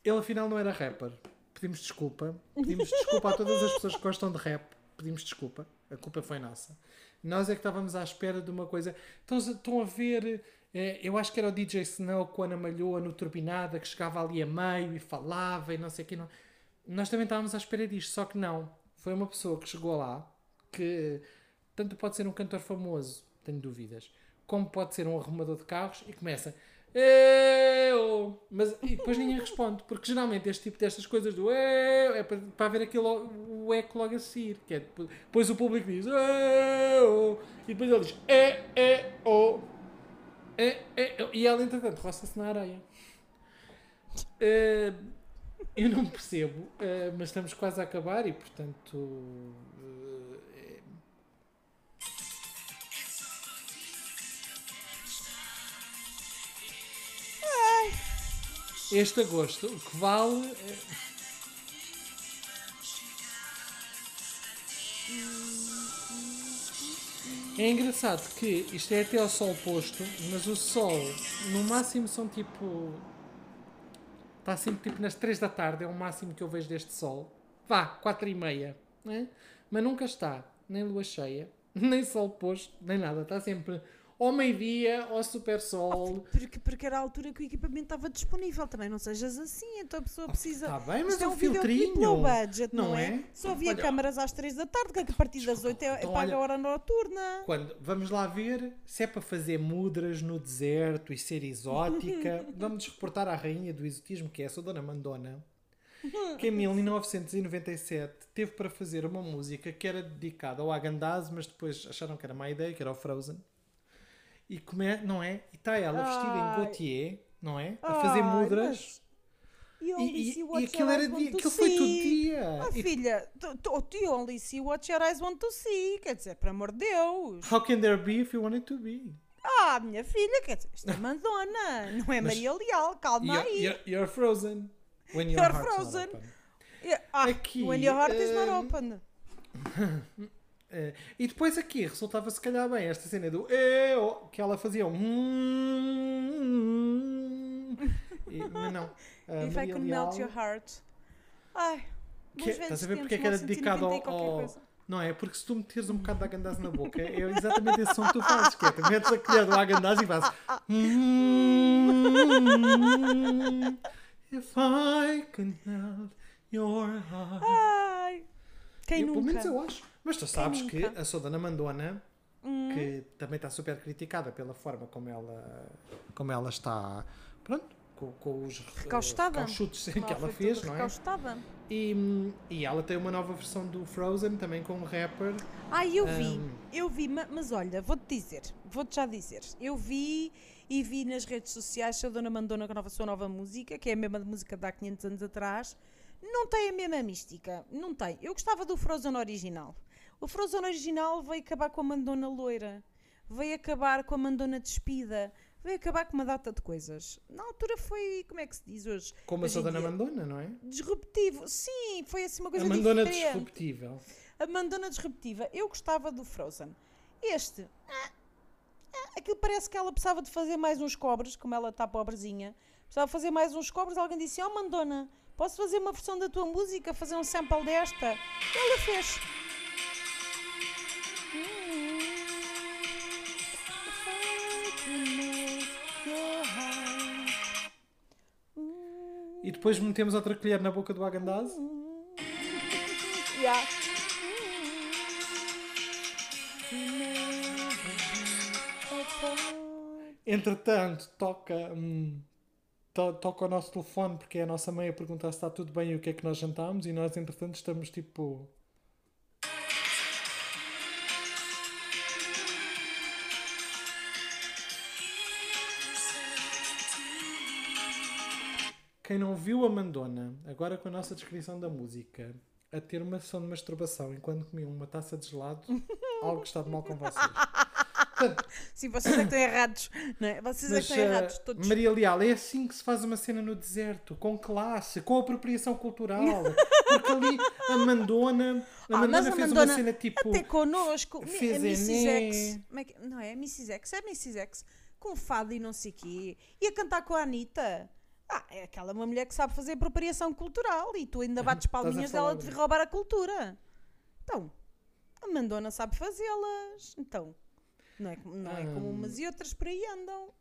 Speaker 6: Ele afinal não era rapper. Pedimos desculpa. Pedimos desculpa a todas as pessoas que gostam de rap. Pedimos desculpa. A culpa foi nossa. Nós é que estávamos à espera de uma coisa. Estão, estão a ver. eh, eu acho que era o DJ Snow com a Ana Malhoa no Turbinada que chegava ali a meio e falava e não sei o que. Não. Nós também estávamos à espera disto, só que não. Foi uma pessoa que chegou lá que tanto pode ser um cantor famoso, tenho dúvidas, como pode ser um arrumador de carros e começa. Eu! Mas e depois ninguém responde, porque geralmente este tipo destas coisas do eu é para, para haver aquele o eco logo a seguir, que é depois, o público diz eu! e depois ele diz é, é, o, é, é, e ela entretanto roça-se na areia. Eh, eu não percebo, eh, mas estamos quase a acabar e portanto. Este agosto, o que vale. é- É engraçado que isto é até ao sol posto, mas o sol no máximo são tipo. Está sempre tipo nas 3 da tarde, é o máximo que eu vejo deste sol. Vá, 4 e meia, né? mas nunca está nem lua cheia, nem sol posto, nem nada. Está sempre ao meio-dia, ao super sol.
Speaker 7: Porque, porque era a altura que o equipamento estava disponível. Também não sejas assim, então a pessoa precisa.
Speaker 6: Está bem, mas é
Speaker 7: é
Speaker 6: um filtrinho.
Speaker 7: low budget, não,
Speaker 6: não
Speaker 7: é?
Speaker 6: é?
Speaker 7: Só havia
Speaker 6: Olha,
Speaker 7: câmaras às 3 da tarde, que a partir das 8 é, é
Speaker 6: então
Speaker 7: paga a hora noturna.
Speaker 6: Quando, vamos lá ver se é para fazer mudras no deserto e ser exótica. vamos reportar à rainha do exotismo, que é essa Dona Mandona, que em 1997 teve para fazer uma música que era dedicada ao Agandaz, mas depois acharam que era má ideia, que era o Frozen. E como é, não é? E está ela vestida em. Gautier, não é? A fazer
Speaker 7: Ai,
Speaker 6: mudras.
Speaker 7: mas You
Speaker 6: E,
Speaker 7: only
Speaker 6: e,
Speaker 7: see
Speaker 6: e aquilo
Speaker 7: your
Speaker 6: era
Speaker 7: eyes want
Speaker 6: dia,
Speaker 7: to
Speaker 6: aquilo foi
Speaker 7: see.
Speaker 6: dia.
Speaker 7: Ah,
Speaker 6: E
Speaker 7: filha, tu, tu, you only see what your eyes want to see. Quer dizer, por amor de Deus.
Speaker 6: how can there be if you want it to be?
Speaker 7: Ah, minha filha, quer dizer, isto é Madonna, não é
Speaker 6: Mas-
Speaker 7: Maria Leal, calma
Speaker 6: You're,
Speaker 7: aí.
Speaker 6: you're, you're frozen. When your
Speaker 7: You're
Speaker 6: heart's not
Speaker 7: frozen.
Speaker 6: open.
Speaker 7: Yeah, Ah,
Speaker 6: Aqui,
Speaker 7: when your heart is not open.
Speaker 6: Eh, e depois aqui resultava se calhar bem esta cena do eu, que ela fazia um hum, e, mas não. A
Speaker 7: If I
Speaker 6: Maria
Speaker 7: can
Speaker 6: Leal,
Speaker 7: melt your heart. Ai,
Speaker 6: que,
Speaker 7: bons
Speaker 6: estás a ver porque é que era dedicado
Speaker 7: 1990
Speaker 6: ao, ao-. Não é? Porque se tu meteres um bocado de agandaz na boca, é exatamente esse som que tu fazes, que é, tu metes a colher do agandaz e fazes "Mm, If I can melt your heart.
Speaker 7: Ai, quem
Speaker 6: Eu,
Speaker 7: nunca?
Speaker 6: Pelo menos eu acho. Mas tu sabes que a Soda na Mandona,
Speaker 7: Hum.
Speaker 6: que também está super criticada pela forma como ela, como ela está, pronto, com, com os
Speaker 7: Recaustada.
Speaker 6: recauchutos que ela fez, não é?
Speaker 7: recaustada.
Speaker 6: E, e ela tem uma nova versão do Frozen também com um rapper.
Speaker 7: Ai, eu vi,
Speaker 6: Ahm.
Speaker 7: eu vi, ma- mas olha, vou-te dizer, vou-te já dizer, eu vi e vi nas redes sociais a Dona Mandona com a sua nova música, que é a mesma música de há 500 anos atrás, não tem a mesma mística, não tem. Eu gostava do Frozen original. O Frozen original veio acabar com a Mandona loira, veio acabar com a Mandona despida, veio acabar com uma data de coisas. Na altura foi, como é que se diz hoje?
Speaker 6: Como a
Speaker 7: Hoje em
Speaker 6: Soda na
Speaker 7: dia,
Speaker 6: Mandona, não é?
Speaker 7: Disruptivo, sim, foi assim uma coisa
Speaker 6: a Mandona
Speaker 7: diferente.
Speaker 6: disruptível.
Speaker 7: A Mandona disruptiva. Eu gostava do Frozen. Este. ah, ah, Aquilo parece que ela precisava de fazer mais uns cobres, como ela está pobrezinha. Precisava fazer mais uns cobres. Alguém disse: Oh, Mandona, posso fazer uma versão da tua música? Fazer um sample desta? Ela fez.
Speaker 6: E depois metemos outra colher na boca do agandaz.
Speaker 7: Yeah.
Speaker 6: Entretanto, toca, hum, to- toca o nosso telefone porque é a nossa mãe a perguntar se está tudo bem e o que é que nós jantámos. E nós, entretanto, estamos tipo. Quem não viu a Mandona, agora com a nossa descrição da música, a ter uma sessão de masturbação enquanto comia uma taça de gelado, algo está de mal com vocês.
Speaker 7: Sim, vocês é que estão errados. Não é? Vocês é que
Speaker 6: mas,
Speaker 7: estão errados.
Speaker 6: eh,
Speaker 7: Todos.
Speaker 6: Maria Leal, é assim que se faz uma cena no deserto, com classe, com apropriação cultural. Porque ali a Mandona, a
Speaker 7: Ah,
Speaker 6: Mandona
Speaker 7: mas a
Speaker 6: fez
Speaker 7: Mandona
Speaker 6: uma cena tipo.
Speaker 7: Até connosco,
Speaker 6: fez
Speaker 7: a Mrs. X. É não é? Mrs. X, é Mrs. X. Com fado e não sei quê. E a cantar com a Anitta. Ah, é aquela uma mulher que sabe fazer apropriação cultural e tu ainda bates palminhas dela de roubar a cultura. Então, a Mandona sabe fazê-las. Então, não é, como- não é como
Speaker 6: Hum.
Speaker 7: umas e outras por aí andam.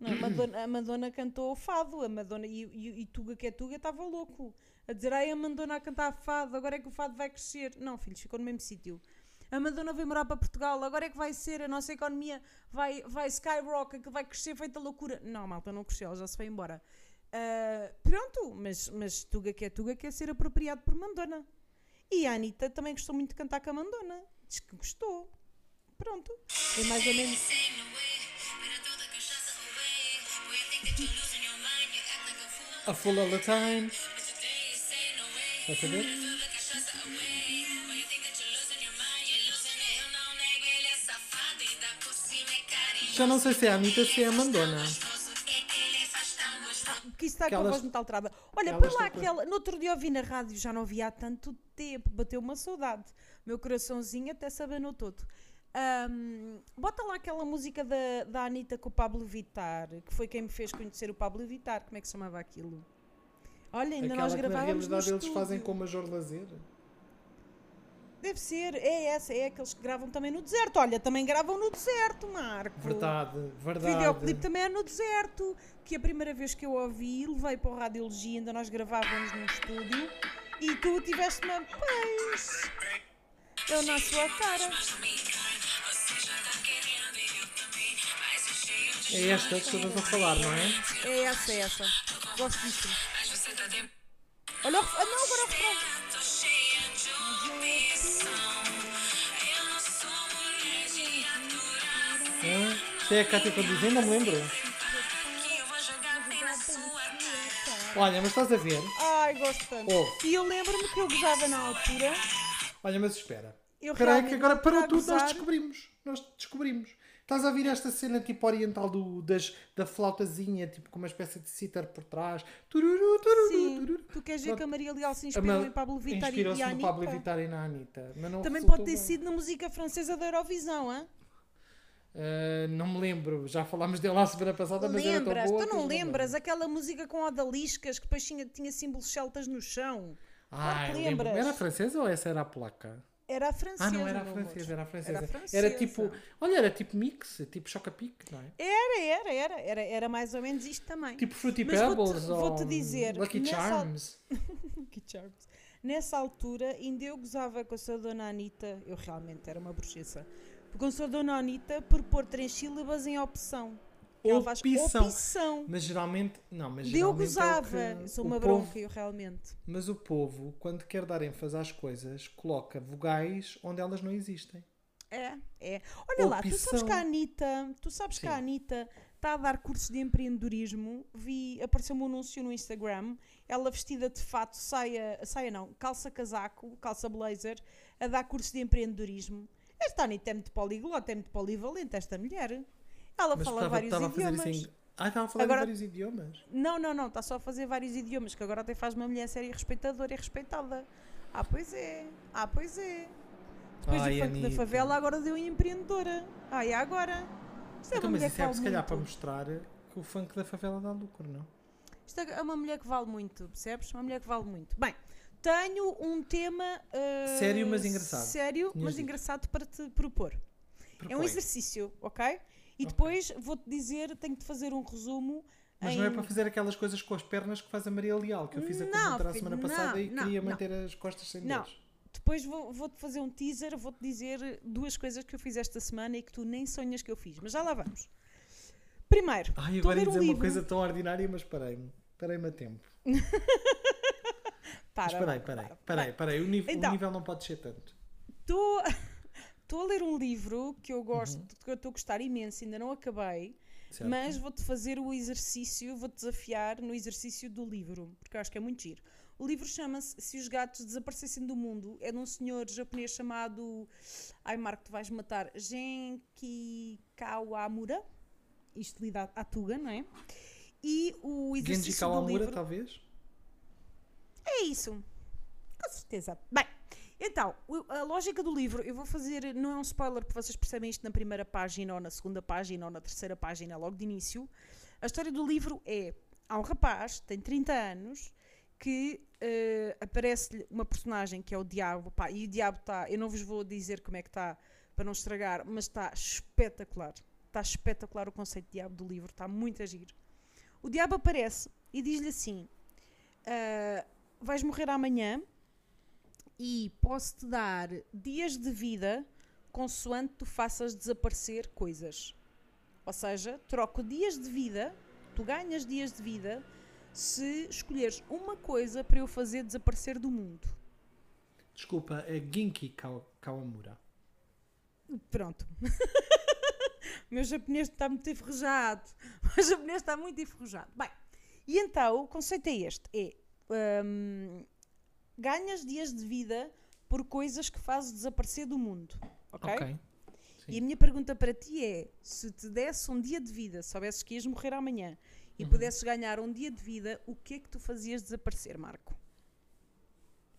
Speaker 7: Não, a, Madonna, a Madonna cantou o fado, a Madonna e, e, e Tuga que é Tuga estava louco a dizer ai a Madonna a cantar fado, agora é que o fado vai crescer. Não, filhos, ficou no mesmo sítio. A Madonna veio morar para Portugal, agora é que vai ser, a nossa economia vai, vai skyrocket, que vai crescer feita loucura. Não, malta, não cresceu, ela já se foi embora. Ah, pronto, mas, mas Tuga que é Tuga quer ser apropriado por Madonna. E a Anitta também gostou muito de cantar com a Madonna. Diz que gostou. Pronto. É mais ou menos.
Speaker 6: A full all the time. A ver? Já não sei se é a Anitta ou se é a Mandona.
Speaker 7: Porque isso está com a voz muito alterada. Olha, põe lá aquela. No outro dia ouvi na rádio, já não ouvi há tanto tempo, bateu uma saudade. Meu coraçãozinho até se abanou todo. Ahm, bota lá aquela música da, da Anitta com o Pablo Vittar, que foi quem me fez conhecer o Pablo Vittar. Como é que se chamava aquilo? Olha, ainda
Speaker 6: Aquela
Speaker 7: nós
Speaker 6: que na
Speaker 7: gravávamos no
Speaker 6: realidade eles
Speaker 7: estúdio.
Speaker 6: fazem com o Major Lazer.
Speaker 7: Deve ser, é essa, é aqueles que gravam também no deserto. Olha, também gravam no deserto, Marco.
Speaker 6: Verdade,
Speaker 7: O
Speaker 6: verdade.
Speaker 7: videoclipe também é no deserto, que a primeira vez que eu ouvi, levei para o Radiologia, ainda nós gravávamos num estúdio, e tu tiveste uma pois, eu na sua cara.
Speaker 6: É esta que estás a falar, não é?
Speaker 7: É essa, é essa. Gosto disso. Olha o ref... Ah, não, agora o refrão.
Speaker 6: Hã? Isto é a Cátia conduzindo, não me lembro. Olha, mas estás a ver?
Speaker 7: Ai, gosto tanto.
Speaker 6: Ouve.
Speaker 7: E eu lembro-me que eu gozava na altura.
Speaker 6: Olha, mas espera.
Speaker 7: Eu
Speaker 6: Espera aí que agora
Speaker 7: para
Speaker 6: tudo, nós descobrimos. Nós descobrimos. Estás a ouvir esta cena tipo oriental do, das, da flautazinha, tipo com uma espécie de sitar por trás. Tururu, tururu,
Speaker 7: Sim,
Speaker 6: tururu.
Speaker 7: tu queres ver que a Maria Leal se inspirou
Speaker 6: Ma-
Speaker 7: em Pablo Vittar e, e Anitta?
Speaker 6: Pablo Vittar e na Anitta. Mas não
Speaker 7: Também pode ter
Speaker 6: bem.
Speaker 7: sido na música francesa da Eurovisão, hã?
Speaker 6: Ah, não me lembro, já falámos dela a semana passada, mas era
Speaker 7: Lembras?
Speaker 6: tão boa
Speaker 7: Tu não
Speaker 6: me
Speaker 7: lembras
Speaker 6: lembro.
Speaker 7: aquela música com odaliscas que depois tinha, tinha símbolos celtas no chão?
Speaker 6: Ah,
Speaker 7: que
Speaker 6: eu lembro.
Speaker 7: lembras?
Speaker 6: Era a francesa ou essa era a placa?
Speaker 7: Era a francesa.
Speaker 6: Ah, não era a francesa, era a francesa.
Speaker 7: Era
Speaker 6: Era,
Speaker 7: francesa.
Speaker 6: tipo, olha, era tipo mix, tipo choca-pique, não é?
Speaker 7: Era, era, era, era, era mais ou menos isto também.
Speaker 6: Tipo Fruity
Speaker 7: Mas
Speaker 6: Pebbles
Speaker 7: vou-te
Speaker 6: ou
Speaker 7: dizer,
Speaker 6: Lucky Charms.
Speaker 7: Que charms. Nessa altura, ainda eu gozava com a sua dona Anitta, eu realmente era uma bruxesa, com a sua dona Anitta por pôr três sílabas em opção. Ela
Speaker 6: Opção.
Speaker 7: opção.
Speaker 6: Mas geralmente, não, mas
Speaker 7: Eu
Speaker 6: geralmente é o
Speaker 7: gozava,
Speaker 6: que
Speaker 7: eu sou uma eu realmente.
Speaker 6: Mas o povo, quando quer dar ênfase às coisas, coloca vogais onde elas não existem.
Speaker 7: É, é. Olha lá, tu sabes
Speaker 6: Opção.
Speaker 7: que a Anitta, tu sabes que a
Speaker 6: Sim.
Speaker 7: Anitta está a dar cursos de empreendedorismo. Vi, apareceu um anúncio no Instagram, ela vestida de fato, saia, saia não, calça casaco, calça blazer, a dar cursos de empreendedorismo. Esta Anitta é muito poliglota, é muito polivalente, esta mulher. Ela
Speaker 6: Mas
Speaker 7: fala
Speaker 6: estava,
Speaker 7: vários
Speaker 6: estava a fazer
Speaker 7: idiomas.
Speaker 6: em... Ah, estava a falar
Speaker 7: Agora-
Speaker 6: vários idiomas.
Speaker 7: Não, não, não, está só a fazer vários idiomas, que agora até faz uma mulher séria respeitadora e respeitada. Ah, pois é, ah, pois é. Depois
Speaker 6: Ai,
Speaker 7: do funk da favela, agora deu em empreendedora. Ah, e agora? Isto é
Speaker 6: Então,
Speaker 7: uma
Speaker 6: mas
Speaker 7: mulher
Speaker 6: isso
Speaker 7: que
Speaker 6: é
Speaker 7: vale
Speaker 6: se calhar para
Speaker 7: muito.
Speaker 6: mostrar que o funk da favela dá lucro, não?
Speaker 7: Isto é uma mulher que vale muito, percebes? Uma mulher que vale muito. Bem, tenho um tema... ah,
Speaker 6: Sério, mas engraçado.
Speaker 7: Sério, mas
Speaker 6: dito.
Speaker 7: engraçado para te propor. É um exercício, ok? E depois vou-te dizer, tenho de fazer um resumo
Speaker 6: Mas
Speaker 7: em...
Speaker 6: não é para fazer aquelas coisas com as pernas que faz a Maria Leal, que eu fiz a comentar a semana
Speaker 7: não,
Speaker 6: passada e
Speaker 7: não,
Speaker 6: queria
Speaker 7: não.
Speaker 6: manter as costas sem
Speaker 7: Não.
Speaker 6: dedos.
Speaker 7: Depois vou- vou-te fazer um teaser, vou-te dizer duas coisas que eu fiz esta semana e que tu nem sonhas que eu fiz. Mas já lá vamos. Primeiro,
Speaker 6: Ai, agora ia
Speaker 7: ler um
Speaker 6: dizer
Speaker 7: livro.
Speaker 6: uma coisa tão ordinária, mas parei-me. Parei-me a tempo.
Speaker 7: Para,
Speaker 6: Mas parei, parei,
Speaker 7: para.
Speaker 6: parei, parei. O nível,
Speaker 7: Então.
Speaker 6: o nível não pode descer tanto.
Speaker 7: Estou estou a ler um livro que eu gosto,
Speaker 6: Uhum.
Speaker 7: que eu estou a gostar imenso, ainda não acabei,
Speaker 6: Certo?
Speaker 7: mas vou-te fazer o exercício, vou-te desafiar no exercício do livro, porque eu acho que é muito giro. O livro chama-se Se os Gatos Desaparecessem do Mundo, é de um senhor japonês chamado. Ai, Marco, tu vais matar. Genki Kawamura. Isto lida à tuga, não é? E o exercício do
Speaker 6: Kawamura,
Speaker 7: livro.
Speaker 6: talvez?
Speaker 7: É isso. Com certeza. Bem, então, a lógica do livro, eu vou fazer, não é um spoiler, porque vocês percebem isto na primeira página, ou na segunda página, ou na terceira página, logo de início. A história do livro é: há um rapaz, tem 30 anos, que eh, aparece-lhe uma personagem que é o Diabo, pá, e o Diabo está, eu não vos vou dizer como é que está, para não estragar, mas está espetacular. Está espetacular o conceito de Diabo do livro, está muito a giro. O Diabo aparece e diz-lhe assim: ah, vais morrer amanhã e posso-te dar dias de vida consoante tu faças desaparecer coisas. Ou seja, troco dias de vida, tu ganhas dias de vida se escolheres uma coisa para eu fazer desaparecer do mundo.
Speaker 6: Desculpa, é Ginki Kaw- Kawamura.
Speaker 7: Pronto. o meu japonês está muito enferrujado. O meu japonês está muito enferrujado. Bem, e então o conceito é este: é hum, ganhas dias de vida por coisas que fazes desaparecer do mundo. Ok?
Speaker 6: Ok.
Speaker 7: E a minha pergunta para ti é: se te desse um dia de vida, soubesses que ias morrer amanhã e pudesses ganhar um dia de vida, o que é que tu fazias desaparecer, Marco?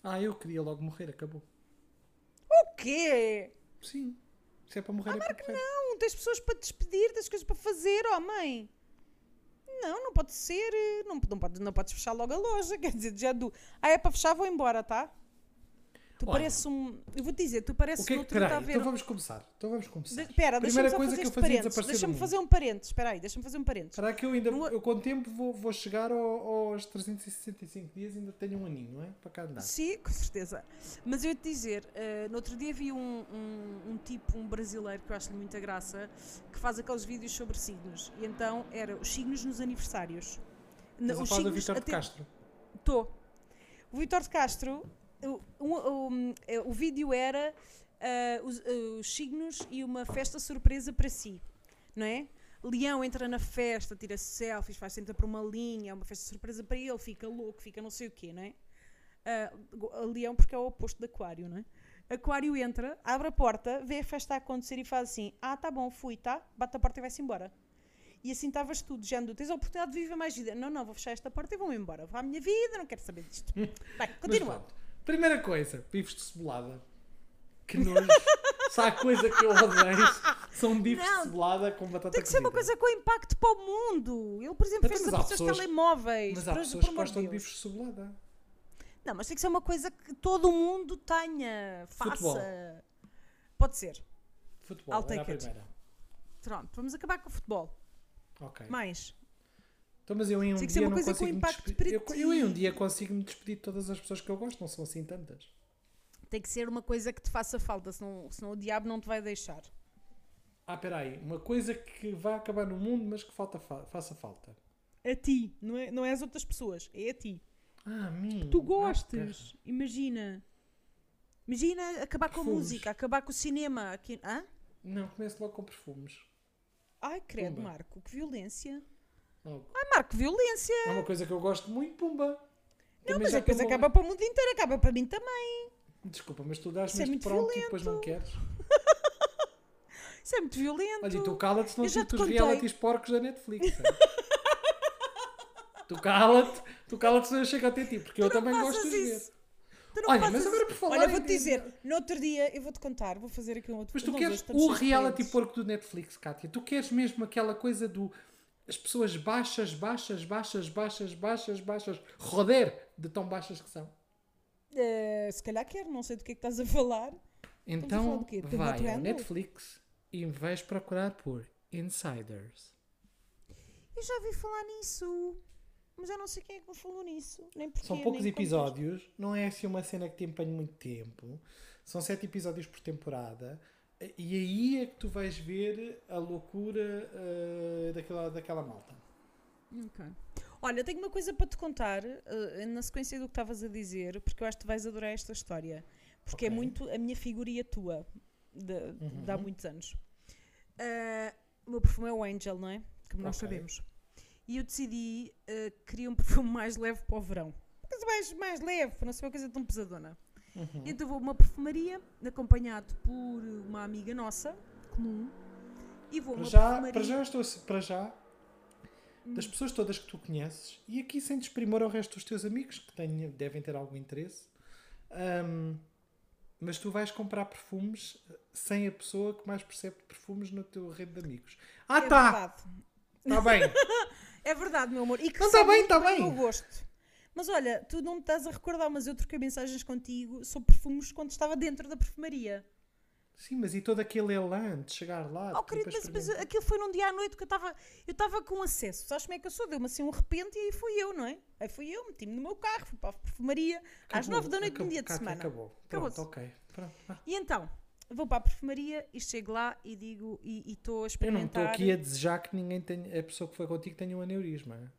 Speaker 6: Ah, eu queria logo morrer, acabou.
Speaker 7: O quê?
Speaker 6: Sim. Se é para morrer, é para morrer.
Speaker 7: Não, tens pessoas para te despedir, tens coisas para fazer, oh mãe. Não, não pode ser. eh, Não, não, pode, não podes fechar logo a loja. Quer dizer, já do. Ah, é para fechar, vou embora, tá? Tu
Speaker 6: Olha.
Speaker 7: pareces um. Eu vou-te dizer, tu pareces
Speaker 6: O que é que...
Speaker 7: outro dia
Speaker 6: Peraí,
Speaker 7: a ver.
Speaker 6: então vamos começar. Então vamos começar.
Speaker 7: De- Espera, deixa-me só fazer
Speaker 6: que eu
Speaker 7: este parênteses. Deixa-me fazer um parênteses. Espera aí, deixa-me fazer um parênteses.
Speaker 6: Será que eu ainda,
Speaker 7: No-
Speaker 6: eu com o tempo vou, vou chegar ao- aos 365 dias e ainda tenho um aninho, não é? Para cá andar.
Speaker 7: Sim, com certeza. Mas eu ia te dizer, eh, no outro dia vi um, um, um tipo, um brasileiro que eu acho-lhe muita graça, que faz aqueles vídeos sobre signos. E então era os signos nos aniversários.
Speaker 6: A
Speaker 7: os signos
Speaker 6: Vitor
Speaker 7: até-
Speaker 6: Castro.
Speaker 7: Estou. O Vitor de Castro, o, o, o- eh, o vídeo era ah, os, ah, os signos e uma festa surpresa para si, não é? Leão entra na festa, tira selfies, faz senta para uma linha, é uma festa surpresa para ele, fica louco, fica não sei o quê, não é? Go- Leão porque é o oposto de Aquário, não é? Aquário entra, abre a porta, vê a festa a acontecer e faz assim: Ah, tá bom, fui, tá? Bate a porta e vai-se embora. E assim estavas tudo, já tens a oportunidade de viver mais vida. Não, não, vou fechar esta porta e vou-me embora. Vou à minha vida, não quero saber disto.
Speaker 6: Mas
Speaker 7: continua.
Speaker 6: pronto. Primeira coisa, bifes de cebolada. Que nojo. Se há coisa que eu odeio, são bifes
Speaker 7: Não.
Speaker 6: de cebolada com batata
Speaker 7: Tem que ser uma
Speaker 6: cozida.
Speaker 7: coisa com impacto para o mundo. Ele, por exemplo,
Speaker 6: Então,
Speaker 7: fez
Speaker 6: mas há pessoas-
Speaker 7: telemóveis.
Speaker 6: Mas há
Speaker 7: por-
Speaker 6: pessoas
Speaker 7: por
Speaker 6: que
Speaker 7: amor de
Speaker 6: gostam de
Speaker 7: Deus.
Speaker 6: bifes de cebolada.
Speaker 7: Não, mas tem que ser uma coisa que todo mundo tenha, faça.
Speaker 6: Futebol.
Speaker 7: Pode ser.
Speaker 6: Futebol,
Speaker 7: I'll
Speaker 6: era a
Speaker 7: take it.
Speaker 6: primeira.
Speaker 7: Pronto, vamos acabar com o futebol.
Speaker 6: Ok.
Speaker 7: Mais.
Speaker 6: Então, mas eu em um
Speaker 7: Tem que ser
Speaker 6: dia
Speaker 7: uma
Speaker 6: não
Speaker 7: coisa com
Speaker 6: consigo me
Speaker 7: impacto
Speaker 6: despedir. Eu, eu em um dia consigo me despedir de todas as pessoas que eu gosto, não são assim tantas.
Speaker 7: Tem que ser uma coisa que te faça falta, senão, senão o diabo não te vai deixar.
Speaker 6: Ah, peraí, uma coisa que vai acabar no mundo, mas que falta, fa- faça falta.
Speaker 7: A ti, não é, não é as outras pessoas, é a ti.
Speaker 6: Ah, a mim.
Speaker 7: Tu
Speaker 6: Ah,
Speaker 7: gostes, imagina. Imagina acabar com a
Speaker 6: Perfumes.
Speaker 7: música, acabar com o cinema. Aqui, hã?
Speaker 6: Não, começo logo com perfumes.
Speaker 7: Ai, credo,
Speaker 6: Pumba.
Speaker 7: Marco, que violência. Ai, Marco, violência.
Speaker 6: É uma coisa que eu gosto muito, pumba.
Speaker 7: Não, mas
Speaker 6: já
Speaker 7: a coisa
Speaker 6: estou-
Speaker 7: acaba para o mundo inteiro, acaba para mim também.
Speaker 6: Desculpa, mas tu dás-me
Speaker 7: é
Speaker 6: isto
Speaker 7: muito
Speaker 6: pronto e depois não queres.
Speaker 7: Isso é muito violento.
Speaker 6: Olha, e tu cala-te se não sinto
Speaker 7: te
Speaker 6: os realities porcos da Netflix. é? tu cala-te, tu cala-te se eu chego até ti, porque eu também
Speaker 7: Não
Speaker 6: gosto de ver.
Speaker 7: Tu não
Speaker 6: Olha, mas agora por falar
Speaker 7: Olha, vou-te dizer, no outro dia, eu vou-te contar, vou fazer aqui um outro
Speaker 6: Mas tu
Speaker 7: Não,
Speaker 6: queres o reality porco do Netflix, Kátia? Tu queres mesmo aquela coisa do. As pessoas baixas, baixas, baixas, baixas, baixas, baixas, roder de tão baixas que são.
Speaker 7: Eh, se calhar quero, não sei do que é que estás a falar. a falar
Speaker 6: Então
Speaker 7: quê? Do
Speaker 6: vai ao? Netflix e vais procurar por Insiders.
Speaker 7: Eu já vi falar nisso, mas eu não sei quem é que me falou nisso. Nem porquê,
Speaker 6: São poucos
Speaker 7: contexto.
Speaker 6: episódios, não é assim uma cena que te empenhe muito tempo. São sete episódios por temporada. E aí é que tu vais ver a loucura eh, daquela, daquela malta.
Speaker 7: Ok. Olha, tenho uma coisa para te contar, eh, na sequência do que estavas a dizer, porque eu acho que tu vais adorar esta história. Porque é
Speaker 6: Ok.
Speaker 7: muito a minha figuria tua, de, de
Speaker 6: Uhum.
Speaker 7: há muitos anos. Eh, o meu perfume é o Angel, não é? Como nós
Speaker 6: Ok.
Speaker 7: sabemos. E eu decidi que queria um perfume mais leve para o verão. Uma coisa mais, mais leve, para não ser uma coisa tão pesadona.
Speaker 6: Uhum.
Speaker 7: Então vou a uma perfumaria, acompanhado por uma amiga nossa, comum, e vou a
Speaker 6: Para
Speaker 7: uma
Speaker 6: já,
Speaker 7: perfumaria...
Speaker 6: para já, estou, para já, das pessoas todas que tu conheces, e aqui sem desprimor ao resto dos teus amigos, que têm, devem ter algum interesse, ahm, mas tu vais comprar perfumes sem a pessoa que mais percebe de perfumes no teu rede de amigos. Ah,
Speaker 7: É
Speaker 6: tá! Está bem!
Speaker 7: É verdade, meu amor. E que
Speaker 6: Não, tá
Speaker 7: sabe
Speaker 6: bem,
Speaker 7: muito
Speaker 6: tá
Speaker 7: bem o gosto. Mas olha, tu não me estás a recordar, mas eu troquei mensagens contigo sobre perfumes quando estava dentro da perfumaria.
Speaker 6: Sim, mas e todo aquele elan de chegar lá?
Speaker 7: Oh,
Speaker 6: de
Speaker 7: querido,
Speaker 6: tipo,
Speaker 7: mas, mas
Speaker 6: experimentar?
Speaker 7: aquilo foi num dia à noite que eu estava eu estava com acesso. Sabes como é que eu sou? Deu-me assim um repente e aí fui eu, não é? Aí fui eu, meti-me no meu carro, fui para a perfumaria às
Speaker 6: Acabou,
Speaker 7: nove da noite um
Speaker 6: acabou,
Speaker 7: dia de semana.
Speaker 6: Acabou. Pronto,
Speaker 7: Acabou-se.
Speaker 6: ok. Pronto. Ah,
Speaker 7: E então, vou para a perfumaria e chego lá e digo, e estou a
Speaker 6: Eu não
Speaker 7: experimentar.
Speaker 6: estou aqui a desejar que ninguém tenha, a pessoa que foi contigo tenha um aneurisma.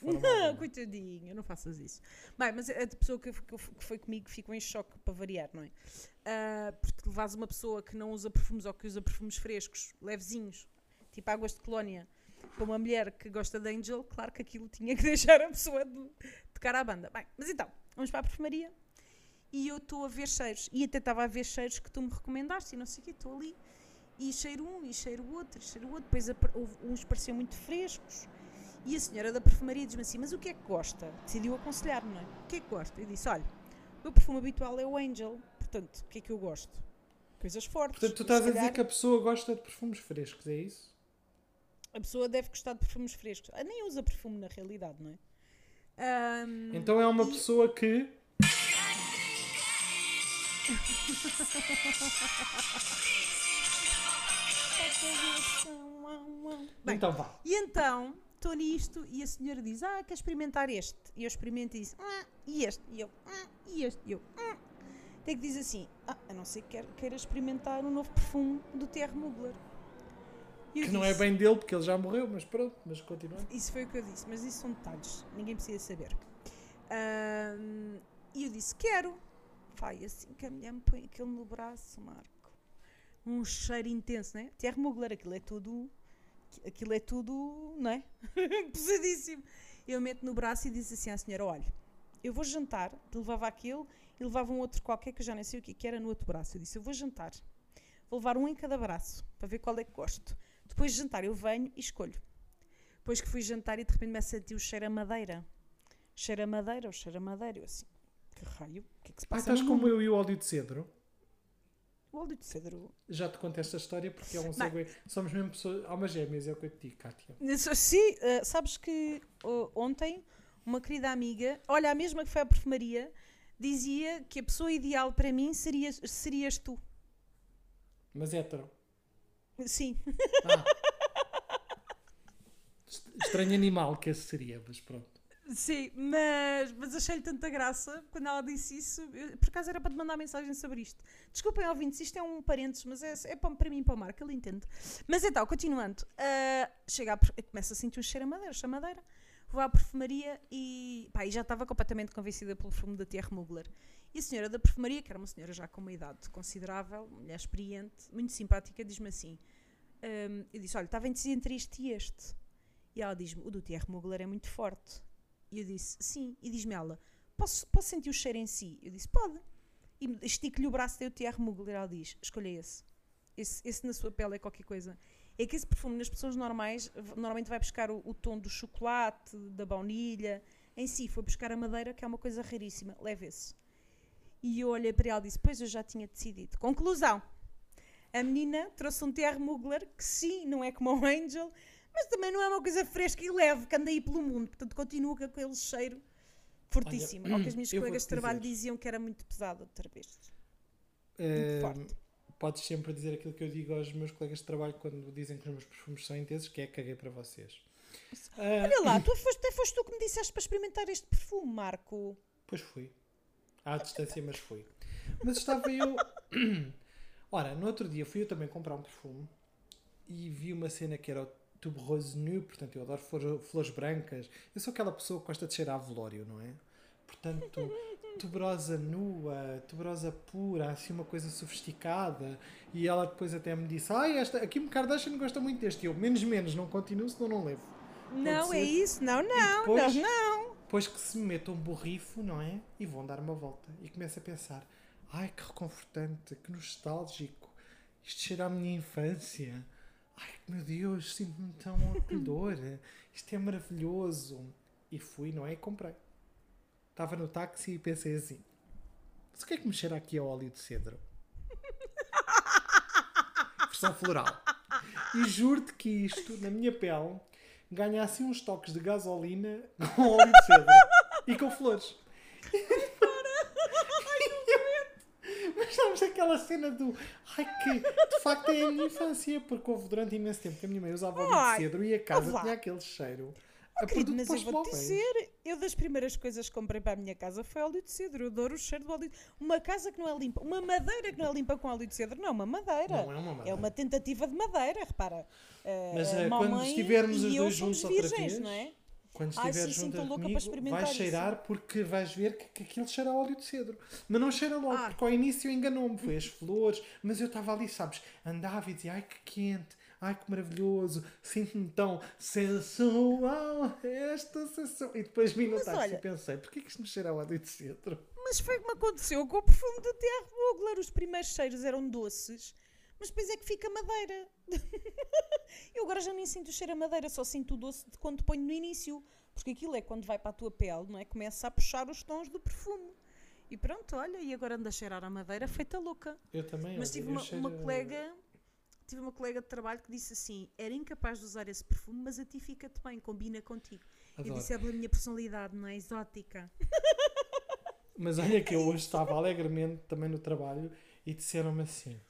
Speaker 6: Tudo fora mal.
Speaker 7: coitadinha, não faças isso. Bem, mas a pessoa que, que- que foi comigo ficou em choque para variar, não é? Ah, porque levas uma pessoa que não usa perfumes ou que usa perfumes frescos, levezinhos, tipo águas de colónia, para uma mulher que gosta de Angel, claro que aquilo tinha que deixar a pessoa de, de cara à banda. Bem, mas então, vamos para a perfumaria e eu estou a ver cheiros. E até estava a ver cheiros que tu me recomendaste e não sei o quê, estou ali. E cheiro um, e cheiro outro, e cheiro outro. Depois houve- uns pareciam muito frescos. E a senhora da perfumaria diz-me assim: Mas o que é que gosta? Decidiu aconselhar-me, não é? O que é que gosta? Eu disse: Olha, o meu perfume habitual é o Angel, portanto, o que é que eu gosto? Coisas fortes.
Speaker 6: Portanto, tu estás
Speaker 7: se
Speaker 6: a dizer
Speaker 7: calhar
Speaker 6: que a pessoa gosta de perfumes frescos, é isso?
Speaker 7: a pessoa deve gostar de perfumes frescos. Ah, nem usa perfume na realidade, não é? Ahm,
Speaker 6: Então é uma
Speaker 7: e-
Speaker 6: pessoa que.
Speaker 7: Bem,
Speaker 6: então vá.
Speaker 7: E então, estou nisto e a senhora diz: Ah, quer experimentar este? E eu experimento e disse: ah, E este? E eu: ah, E este? E eu: ah. Até que diz assim: Ah, a não ser que queira, queira experimentar um novo perfume do Terre Mugler.
Speaker 6: Que não é
Speaker 7: disse,
Speaker 6: bem dele porque ele já morreu, mas pronto, mas continuando.
Speaker 7: Isso foi o que eu disse, mas isso são detalhes, ninguém precisa saber. Ahm, e eu disse: Quero. Vai, assim que a mulher me põe aquilo no braço, Marco. Um cheiro intenso, não é? Terre Mugler, aquilo é tudo. Aquilo é tudo, não é? Pesadíssimo. Eu meto no braço e disse assim à senhora: Olha, eu vou jantar, levava aquilo e levava um outro qualquer que eu já nem sei o que, que era no outro braço. Eu disse: Eu vou jantar, vou levar um em cada braço para ver qual é que gosto. Depois de jantar, eu venho e escolho. Depois que fui jantar e de repente me a sentir o cheiro a madeira. Cheiro a madeira, o cheiro a madeira. Eu assim, que raio? O que é que se
Speaker 6: Ah,
Speaker 7: passa?
Speaker 6: estás
Speaker 7: no
Speaker 6: como eu e o óleo de cedro.
Speaker 7: O óleo de cedro.
Speaker 6: Já te conto esta história porque é um segue. Somos mesmo pessoas. Almas gêmeas, é o que eu te digo, Kátia.
Speaker 7: Sim, eh, sabes que uh, ontem uma querida amiga, olha, a mesma que foi à perfumaria, dizia que a pessoa ideal para mim serias, serias tu.
Speaker 6: Mas hétero.
Speaker 7: Sim.
Speaker 6: Ah. Est- Estranho animal que esse seria, mas pronto.
Speaker 7: Sim, mas, mas achei-lhe tanta graça quando ela disse isso. Eu, por acaso era para te mandar mensagem sobre isto. Desculpem, ouvintes, isto é um parênteses, mas é, é para, para mim e para o Marco, ele entende. Mas então, continuando, ah, chega a, começa a sentir um cheiro a madeira, cheiro a madeira. Vou à perfumaria e, pá, e já estava completamente convencida pelo perfume da Thierry Mugler. E a senhora da perfumaria, que era uma senhora já com uma idade considerável, mulher experiente, muito simpática, diz-me assim: hum, Eu disse, olha, estava dizer entre este e este. E ela diz-me: O do Thierry Mugler é muito forte. E eu disse, sim. E diz-me ela, posso, posso sentir o cheiro em si? Eu disse, pode. E estico-lhe o braço da Thierry Mugler. Ela diz, escolha esse. esse. Esse na sua pele é qualquer coisa. É que esse perfume nas pessoas normais normalmente vai buscar o, o tom do chocolate, da baunilha. Em si, foi buscar a madeira, que é uma coisa raríssima. Leve esse. E eu olhei para ela e disse, pois eu já tinha decidido. Conclusão. A menina trouxe um Thierry Mugler, que sim, não é como o Angel, mas também não é uma coisa fresca e leve que anda aí pelo mundo. Portanto, continua com aquele cheiro fortíssimo.
Speaker 6: Olha,
Speaker 7: Ou que as minhas colegas de trabalho
Speaker 6: dizer.
Speaker 7: diziam que era muito pesado outra vez.
Speaker 6: Ahm,
Speaker 7: forte.
Speaker 6: podes sempre dizer aquilo que eu digo aos meus colegas de trabalho quando dizem que os meus perfumes são intensos, que é caguei para vocês. Ah,
Speaker 7: Olha lá, tu foste, até foste tu que me disseste para experimentar este perfume, Marco.
Speaker 6: Pois fui. À distância, mas fui. Mas estava eu. Ora, no outro dia fui eu também comprar um perfume e vi uma cena que era o tubo rose nu, portanto eu adoro flor- flores brancas. Eu sou aquela pessoa que gosta de cheirar a velório, não é? Portanto, tuberosa nua, tuberosa pura, assim uma coisa sofisticada. E ela depois até me disse: Ai, esta, a Kim Kardashian gosta muito deste. E eu, menos, menos, não continuo, senão não levo.
Speaker 7: Não,
Speaker 6: ser.
Speaker 7: é isso? Não, não,
Speaker 6: depois-
Speaker 7: não, não.
Speaker 6: Depois que se me meta um borrifo, não é? E vão dar uma volta. E começo a pensar: ai que reconfortante, que nostálgico. Isto cheira à minha infância. Ai meu Deus, sinto-me tão acolhedor. Isto é maravilhoso. E fui, não é? E comprei. Estava no táxi e pensei assim: mas o que é que me cheira aqui a óleo de cedro? Versão floral. E juro-te que isto, na minha pele, ganha assim uns toques de gasolina com óleo de cedro e com flores. Sabes aquela cena do. Ai que. De facto é a minha infância, porque houve durante imenso tempo que a minha mãe usava óleo de cedro e a casa tinha aquele cheiro. a
Speaker 7: Querido, mas eu vou-te dizer, eu das primeiras coisas que comprei para a minha casa foi óleo de cedro. Eu adoro o cheiro do óleo de Uma casa que não é limpa, uma madeira que não é limpa com óleo de cedro, não é uma madeira.
Speaker 6: Não é uma madeira.
Speaker 7: É uma tentativa de madeira, repara.
Speaker 6: Mas, eh, quando estivermos
Speaker 7: e
Speaker 6: os
Speaker 7: eu
Speaker 6: dois
Speaker 7: somos
Speaker 6: juntos outra
Speaker 7: virgens,
Speaker 6: vez,
Speaker 7: não é?
Speaker 6: Quando
Speaker 7: Ai,
Speaker 6: estiveres
Speaker 7: sim, sim,
Speaker 6: junto
Speaker 7: estou louca para
Speaker 6: comigo,
Speaker 7: experimentar
Speaker 6: vais
Speaker 7: isso.
Speaker 6: cheirar porque vais ver que, que aquilo cheira a óleo de cedro. Mas não cheira logo,
Speaker 7: Ah.
Speaker 6: porque ao início enganou-me. Foi as flores, mas eu estava ali, sabes, andava e dizia, ai que quente, ai que maravilhoso, sinto-me tão sensual, esta sensação. E depois vim no
Speaker 7: Mas
Speaker 6: táxi
Speaker 7: olha-
Speaker 6: e pensei, porquê que isto me cheira a óleo de cedro?
Speaker 7: Mas foi como aconteceu com o perfume do Terre Mugler. Os primeiros cheiros eram doces, mas depois é que fica madeira. eu agora já nem sinto o cheiro a madeira, só sinto o doce de quando ponho no início. Porque aquilo é quando vai para a tua pele, não é? Começa a puxar os tons do perfume. E pronto, olha, e agora anda a cheirar a madeira feita louca.
Speaker 6: Eu também.
Speaker 7: Mas tive
Speaker 6: eu
Speaker 7: uma,
Speaker 6: cheiro-
Speaker 7: uma colega. Tive uma colega de trabalho que disse assim: era incapaz de usar esse perfume, mas a ti fica-te bem, combina contigo. Eu
Speaker 6: Adoro.
Speaker 7: disse: é pela minha personalidade, não é exótica.
Speaker 6: Mas olha que eu hoje estava alegremente também no trabalho e disseram-me assim: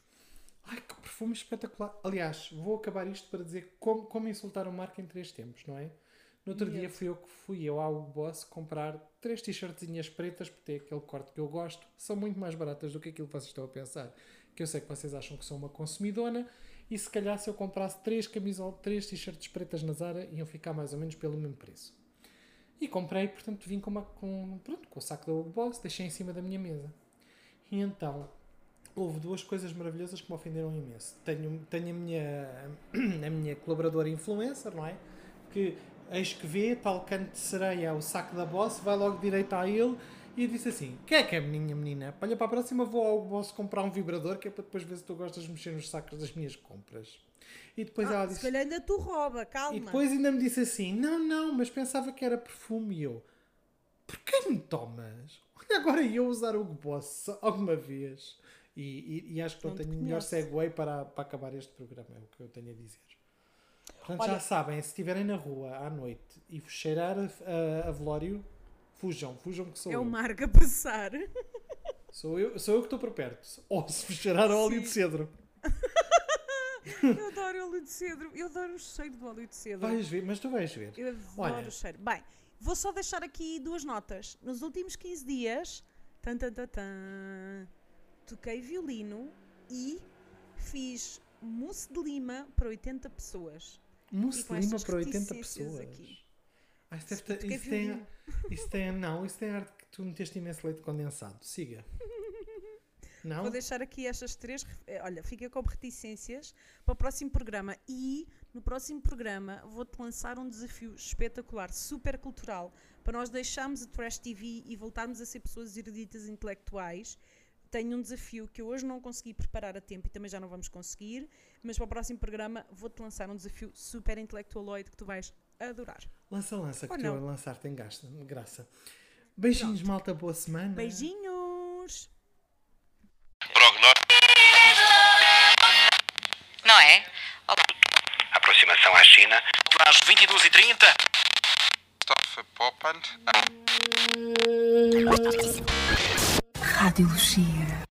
Speaker 6: Ai, que perfume espetacular. Aliás, vou acabar isto para dizer como, como insultar o Marco em três tempos, não é? No outro dia fui eu que fui eu ao Boss comprar três t-shirtzinhas pretas, porque tem aquele corte que eu gosto. São muito mais baratas do que aquilo que vocês estão a pensar. Que eu sei que vocês acham que sou uma consumidona. E se calhar se eu comprasse três camisol, três t-shirts pretas na Zara, iam ficar mais ou menos pelo mesmo preço. E comprei, portanto, vim com, uma, com, pronto, com o saco da Hugo Boss, deixei em cima da minha mesa. E então, houve duas coisas maravilhosas que me ofenderam imenso. Tenho, tenho a, minha, a minha colaboradora influencer, não é? Que eis que vê, tal canto de sereia, o saco da Boss, vai logo direito a ele E disse assim: quem é que é a minha menina? Olha, para a próxima vou ao Boss comprar um vibrador que é para depois ver se tu gostas de mexer nos sacos das minhas compras. E depois ela
Speaker 7: Ah, se
Speaker 6: disse.
Speaker 7: calhar ainda tu rouba, calma.
Speaker 6: E depois ainda me disse assim: Não, não, mas pensava que era perfume. E eu: Por que me tomas? Olha, agora eu usar o Boss alguma vez. E, e- e acho que não,
Speaker 7: Não te
Speaker 6: tenho melhor
Speaker 7: conheço.
Speaker 6: segue para, para acabar este programa, é o que eu tenho a dizer. Portanto,
Speaker 7: Olha-
Speaker 6: já sabem, se estiverem na rua à noite e cheirar a, a, a velório, fujam, fujam que sou
Speaker 7: É
Speaker 6: eu.
Speaker 7: o Marco a passar.
Speaker 6: Sou eu. Sou eu que estou por perto. Ou se cheirar a óleo de cedro.
Speaker 7: Eu adoro óleo de cedro. Eu adoro o cheiro do óleo de cedro.
Speaker 6: Vais ver, mas tu vais ver.
Speaker 7: Eu adoro
Speaker 6: Olha.
Speaker 7: o cheiro. Bem, vou só deixar aqui duas notas. Nos últimos 15 dias, tan, tan, tan, tan, toquei violino e fiz mousse de lima para 80 pessoas.
Speaker 6: Mousse de lima para 80
Speaker 7: reticências
Speaker 6: pessoas.
Speaker 7: aqui.
Speaker 6: Ah, isso, deve ter-
Speaker 7: é
Speaker 6: isso tem, isso tem. Não, isso tem arte que tu meteste imenso leite condensado. Siga. Não?
Speaker 7: Vou deixar aqui estas três. eh, Olha, fica com reticências para o próximo programa. E no próximo programa vou-te lançar um desafio espetacular, super cultural, para nós deixarmos a Trash TV e voltarmos a ser pessoas eruditas intelectuais. Tenho um desafio que eu hoje não consegui preparar a tempo e também já não vamos conseguir, mas para o próximo programa vou-te lançar um desafio super intelectualoide que tu vais adorar.
Speaker 6: Lança, lança, que
Speaker 7: Ou
Speaker 6: tu
Speaker 7: não?
Speaker 6: a lançar tem gasta, graça. Beijinhos, malta, boa semana.
Speaker 7: Beijinhos!
Speaker 3: Prognóstico.
Speaker 2: Não é? Olá.
Speaker 1: Aproximação à China.
Speaker 3: Às 22h30.
Speaker 4: Christopher
Speaker 5: Lucia.